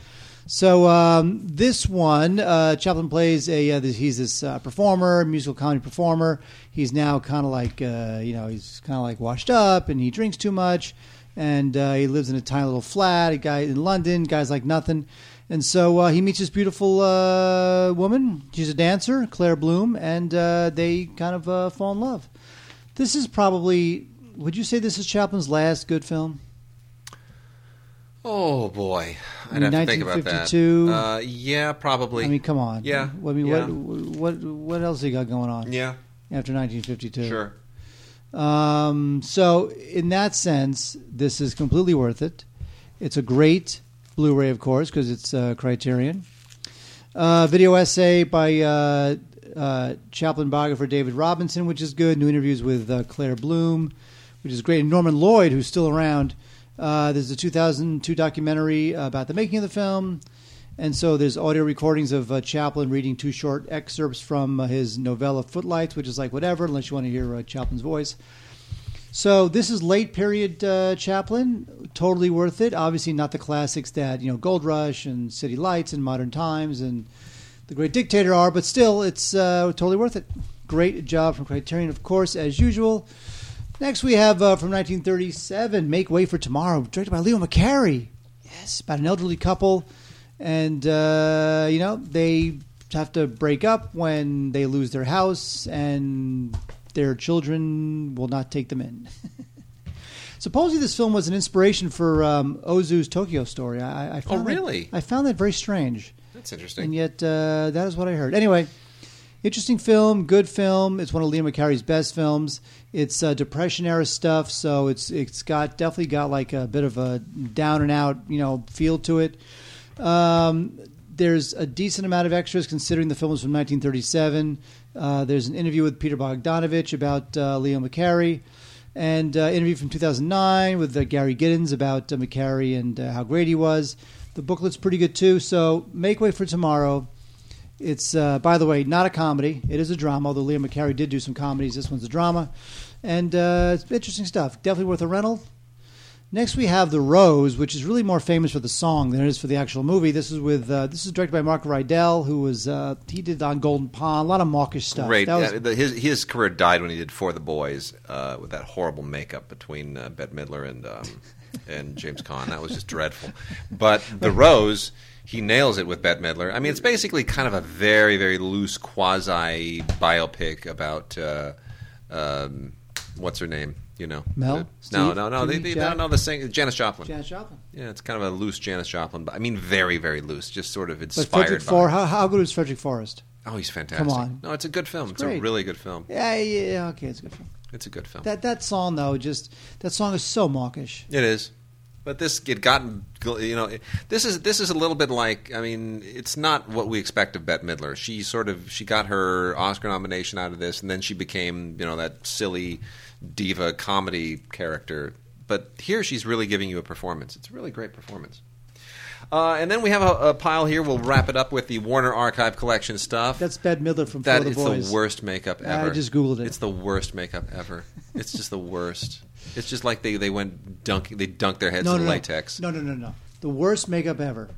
So um, this one, uh, Chaplin plays a. Uh, this, he's this uh, performer, musical comedy performer. He's now kind of like uh, you know he's kind of like washed up, and he drinks too much, and uh, he lives in a tiny little flat. A guy in London, guys like nothing, and so uh, he meets this beautiful uh, woman. She's a dancer, Claire Bloom, and uh, they kind of uh, fall in love. This is probably. Would you say this is Chaplin's last good film? Oh boy, I I'd have to think about that. 1952. Uh, yeah, probably. I mean, come on. Yeah, I mean, yeah. what what what else he got going on yeah, after 1952? sure. Um, so in that sense, this is completely worth it. It's a great Blu-ray, of course, because it's uh, Criterion. Uh, video essay by uh, uh, Chaplin biographer David Robinson, which is good. New interviews with uh, Claire Bloom, which is great. And Norman Lloyd, who's still around. Uh, there's a 2002 documentary about the making of the film. And so there's audio recordings of uh, Chaplin reading two short excerpts from uh, his novella Footlights, which is like whatever, unless you want to hear uh, Chaplin's voice. So this is late period uh, Chaplin, totally worth it. Obviously, not the classics that you know Gold Rush and City Lights and Modern Times and The Great Dictator are, but still, it's uh, totally worth it. Great job from Criterion, of course, as usual. Next, we have uh, from 1937, Make Way for Tomorrow, directed by Leo McCarey. Yes, about an elderly couple, and uh, you know they have to break up when they lose their house, and their children will not take them in. Supposedly, this film was an inspiration for um, Ozu's Tokyo Story. I, I found Oh, really? That, I found that very strange, That's interesting. and yet uh, that is what I heard. Anyway, interesting film, good film. It's one of Liam McCarey's best films. It's uh, depression era stuff, so it's it's got definitely got like a bit of a down and out you know feel to it. Um, there's a decent amount of extras considering the film was from 1937. Uh, there's an interview with Peter Bogdanovich about uh, Leo McCarey, and uh, interview from 2009 with uh, Gary Giddins about uh, McCarey and uh, how great he was. The booklet's pretty good too. So make way for tomorrow. It's uh, by the way not a comedy. It is a drama. Although Leo McCarey did do some comedies, this one's a drama, and uh, it's interesting stuff. Definitely worth a rental. Next, we have The Rose, which is really more famous for the song than it is for the actual movie. This is with uh, this is directed by Mark Rydell, who was uh, he did on Golden Pond a lot of mawkish stuff. Great. That was- Uh, his his career died when he did For the Boys uh, with that horrible makeup between uh, Bette Midler and um, and James Caan. That was just dreadful. But The Rose, he nails it with Bette Midler. I mean, it's basically kind of a very very loose quasi biopic about uh, um, what's her name. You know, Mel? No, Steve? no, no. They, Judy? they, no, Jack? no. The sing, Janis Joplin. Janis Joplin. Yeah, it's kind of a loose Janis Joplin, but I mean, very, very loose. Just sort of But inspired Frederick by. For how, how good was Frederick Forrest? Oh, he's fantastic. Come on. No, it's a good film. It's, a really good film. Yeah, yeah, okay, it's a good film. It's a good film. That that song though, just that song is so mawkish. It is, but this it gotten you know this is this is a little bit like I mean it's not what we expect of Bette Midler. She sort of she got her Oscar nomination out of this, and then she became you know that silly diva comedy character. But here she's really giving you a performance. It's a really great performance. Uh, and then we have a, a pile here. We'll wrap it up with the Warner Archive Collection stuff. That's Bette Midler from That For the is Boys. the worst makeup ever. I just Googled it. It's the worst makeup ever. it's just the worst. It's just like they, they went dunking. They dunked their heads no, in no, latex. No, no, no, no. The worst makeup ever.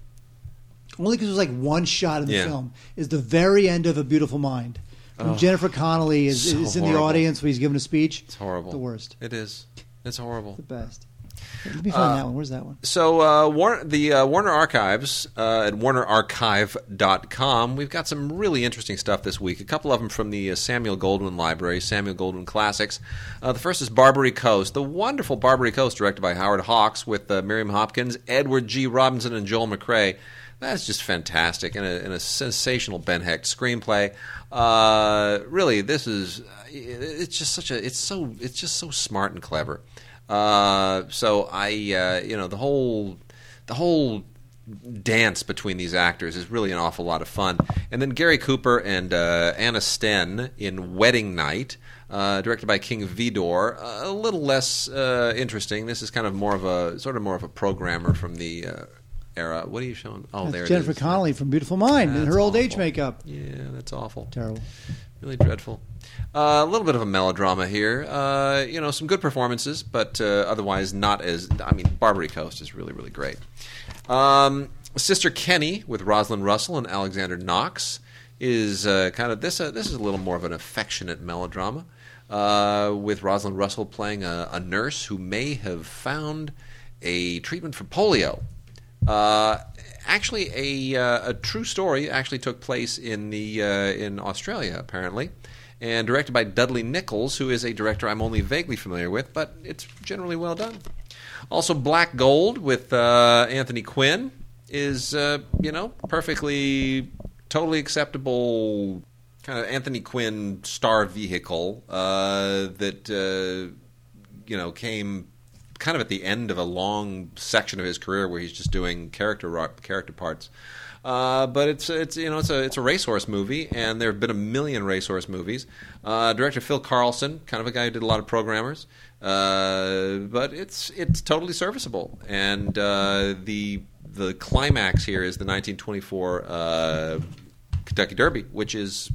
Only because it was like one shot in the Yeah. film is the very end of A Beautiful Mind. When Oh. Jennifer Connelly is, So is in the horrible. audience when he's giving a speech. It's horrible. The worst. It is. It's horrible. The best. Let me find that one. Where's that one? So uh, War- the uh, Warner Archives uh, at warnerarchive.com, we've got some really interesting stuff this week. A couple of them from the uh, Samuel Goldwyn Library, Samuel Goldwyn Classics. Uh, the first is Barbary Coast, the wonderful Barbary Coast, directed by Howard Hawks with uh, Miriam Hopkins, Edward G. Robinson, and Joel McCrea. That's just fantastic and a, and a sensational Ben Hecht screenplay. Uh, really, this is it's just such a it's so it's just so smart and clever. Uh, so I, uh, you know, the whole, the whole dance between these actors is really an awful lot of fun. And then Gary Cooper and uh, Anna Sten in Wedding Night, uh, directed by King Vidor, a little less uh, interesting. This is kind of more of a sort of more of a programmer from the. Uh, Era. What are you showing? Oh, That's there Jennifer it is. Connelly from Beautiful Mind in her old age makeup. Yeah, that's awful Terrible. Really dreadful. Uh, a little bit of a melodrama here. Uh, you know, some good performances, but uh, otherwise not as. I mean, Barbary Coast is really, really great. Um, Sister Kenny with Rosalind Russell and Alexander Knox is uh, kind of this. Uh, this is a little more of an affectionate melodrama uh, with Rosalind Russell playing a, a nurse who may have found a treatment for polio. Uh, actually, a, uh, a true story actually took place in the uh, in Australia, apparently, and directed by Dudley Nichols, who is a director I'm only vaguely familiar with, but it's generally well done. Also, Black Gold with uh, Anthony Quinn is you know perfectly, totally acceptable kind of Anthony Quinn star vehicle uh, that uh, you know came kind of at the end of a long section of his career where he's just doing character character parts. Uh, but it's it's you know it's a it's a racehorse movie, and there have been a million racehorse movies. Uh, director Phil Karlson, kind of a guy who did a lot of programmers, uh, but it's it's totally serviceable. And uh, the the climax here is the 1924 uh, Kentucky Derby, which is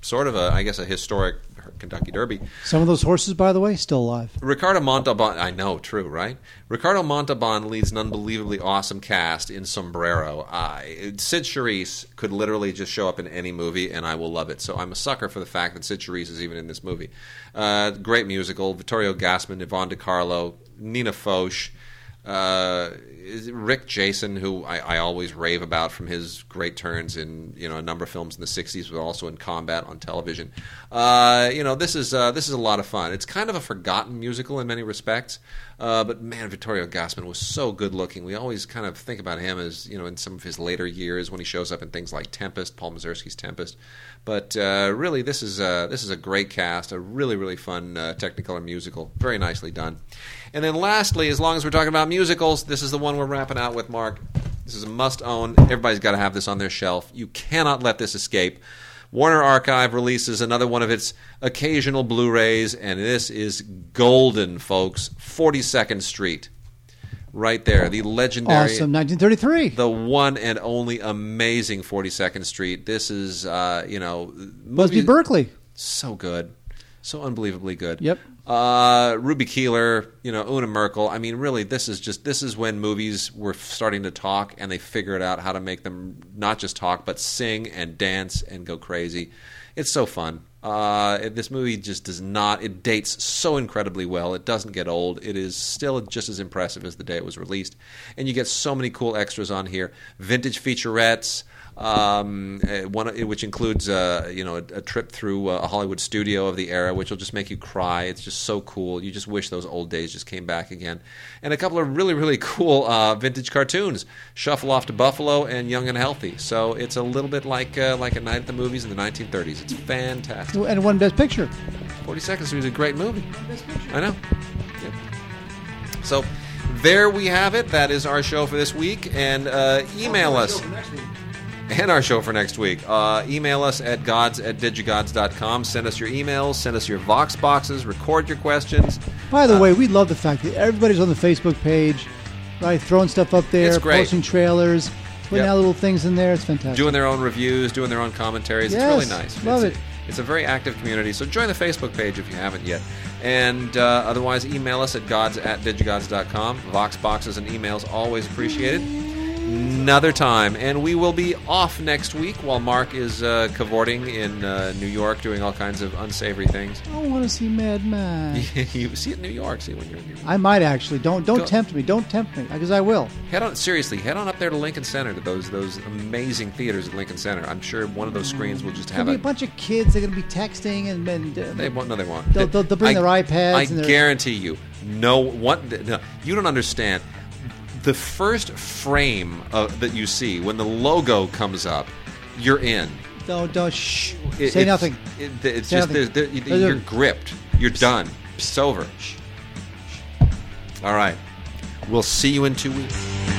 sort of a, I guess, a historic Kentucky Derby. Some of those horses, by the way, still alive. Ricardo Montalban, I know, true, right? Ricardo Montalban leads an unbelievably awesome cast in Sombrero. Uh, Cyd Charisse could literally just show up in any movie, and I will love it. So I'm a sucker for the fact that Cyd Charisse is even in this movie. Uh, great musical. Vittorio Gassman, Yvonne De Carlo, Nina Foch. Uh, Rick Jason, who I, I, always rave about from his great turns in you know a number of films in the '60s, but also in combat on television. Uh, you know, this is uh, this is a lot of fun. It's kind of a forgotten musical in many respects, uh, but man, Vittorio Gassman was so good looking. We always kind of think about him as you know in some of his later years when he shows up in things like Tempest, Paul Mazursky's Tempest. But uh, really, this is a, this is a great cast, a really really fun uh, Technicolor musical, very nicely done. And then lastly, as long as we're talking about musicals, this is the one we're wrapping out with, Mark. This is a must own. Everybody's got to have this on their shelf. You cannot let this escape. Warner Archive releases another one of its occasional Blu rays, and this is golden, folks. 42nd Street. Right there, the legendary. Awesome, 1933. The one and only amazing 42nd Street. This is, uh, you know. Busby Berkeley. So good. So unbelievably good. Yep. Uh, Ruby Keeler, you know, Una Merkel. I mean, really, this is just this is when movies were starting to talk, and they figured out how to make them not just talk, but sing and dance and go crazy. It's so fun. Uh, this movie just does not. It dates so incredibly well. It doesn't get old. It is still just as impressive as the day it was released, and you get so many cool extras on here. Vintage featurettes um, uh, one which includes uh, you know a, a, trip through a Hollywood studio of the era, which will just make you cry. It's just so cool. You just wish those old days just came back again. And a couple of really really cool uh, vintage cartoons, Shuffle Off to Buffalo and Young and Healthy. So it's a little bit like uh, like a night at the movies in the 1930s. It's fantastic. And one Best Picture. Forty Seconds was a great movie. I know. Yeah. So there we have it. That is our show for this week. And uh, email us and our show for next week. Uh, email us at gods at digigods.com. Send us your emails, send us your Vox boxes, record your questions. By the uh, way, we love the fact that everybody's on the Facebook page, right? Throwing stuff up there, posting trailers, putting yep. out little things in there. It's fantastic. Doing their own reviews, doing their own commentaries. Yes, it's really nice. Love it's it. A, it's a very active community, so join the Facebook page if you haven't yet. And uh, otherwise, email us at gods at digigods.com. Vox boxes and emails always appreciated another time. And we will be off next week while Mark is uh, cavorting in uh, New York doing all kinds of unsavory things. I want to see Mad Max. you see it in New York. See when you're in New York. I might actually. Don't don't Go. tempt me. Don't tempt me because I will. Head on seriously. Head on up there to Lincoln Center to those those amazing theaters at Lincoln Center. I'm sure one of those screens will just have a, a, bunch of kids. They're going to be texting and, and uh, they won't. No, they won't. They'll, they'll, they'll bring I, their iPads. I guarantee you. No one. No, you don't understand the first frame of, that you see when the logo comes up, you're in. Don't don't shh. It, Say nothing. It, it's Say just nothing. you're gripped. You're done. It's over. All right. We'll see you in two weeks.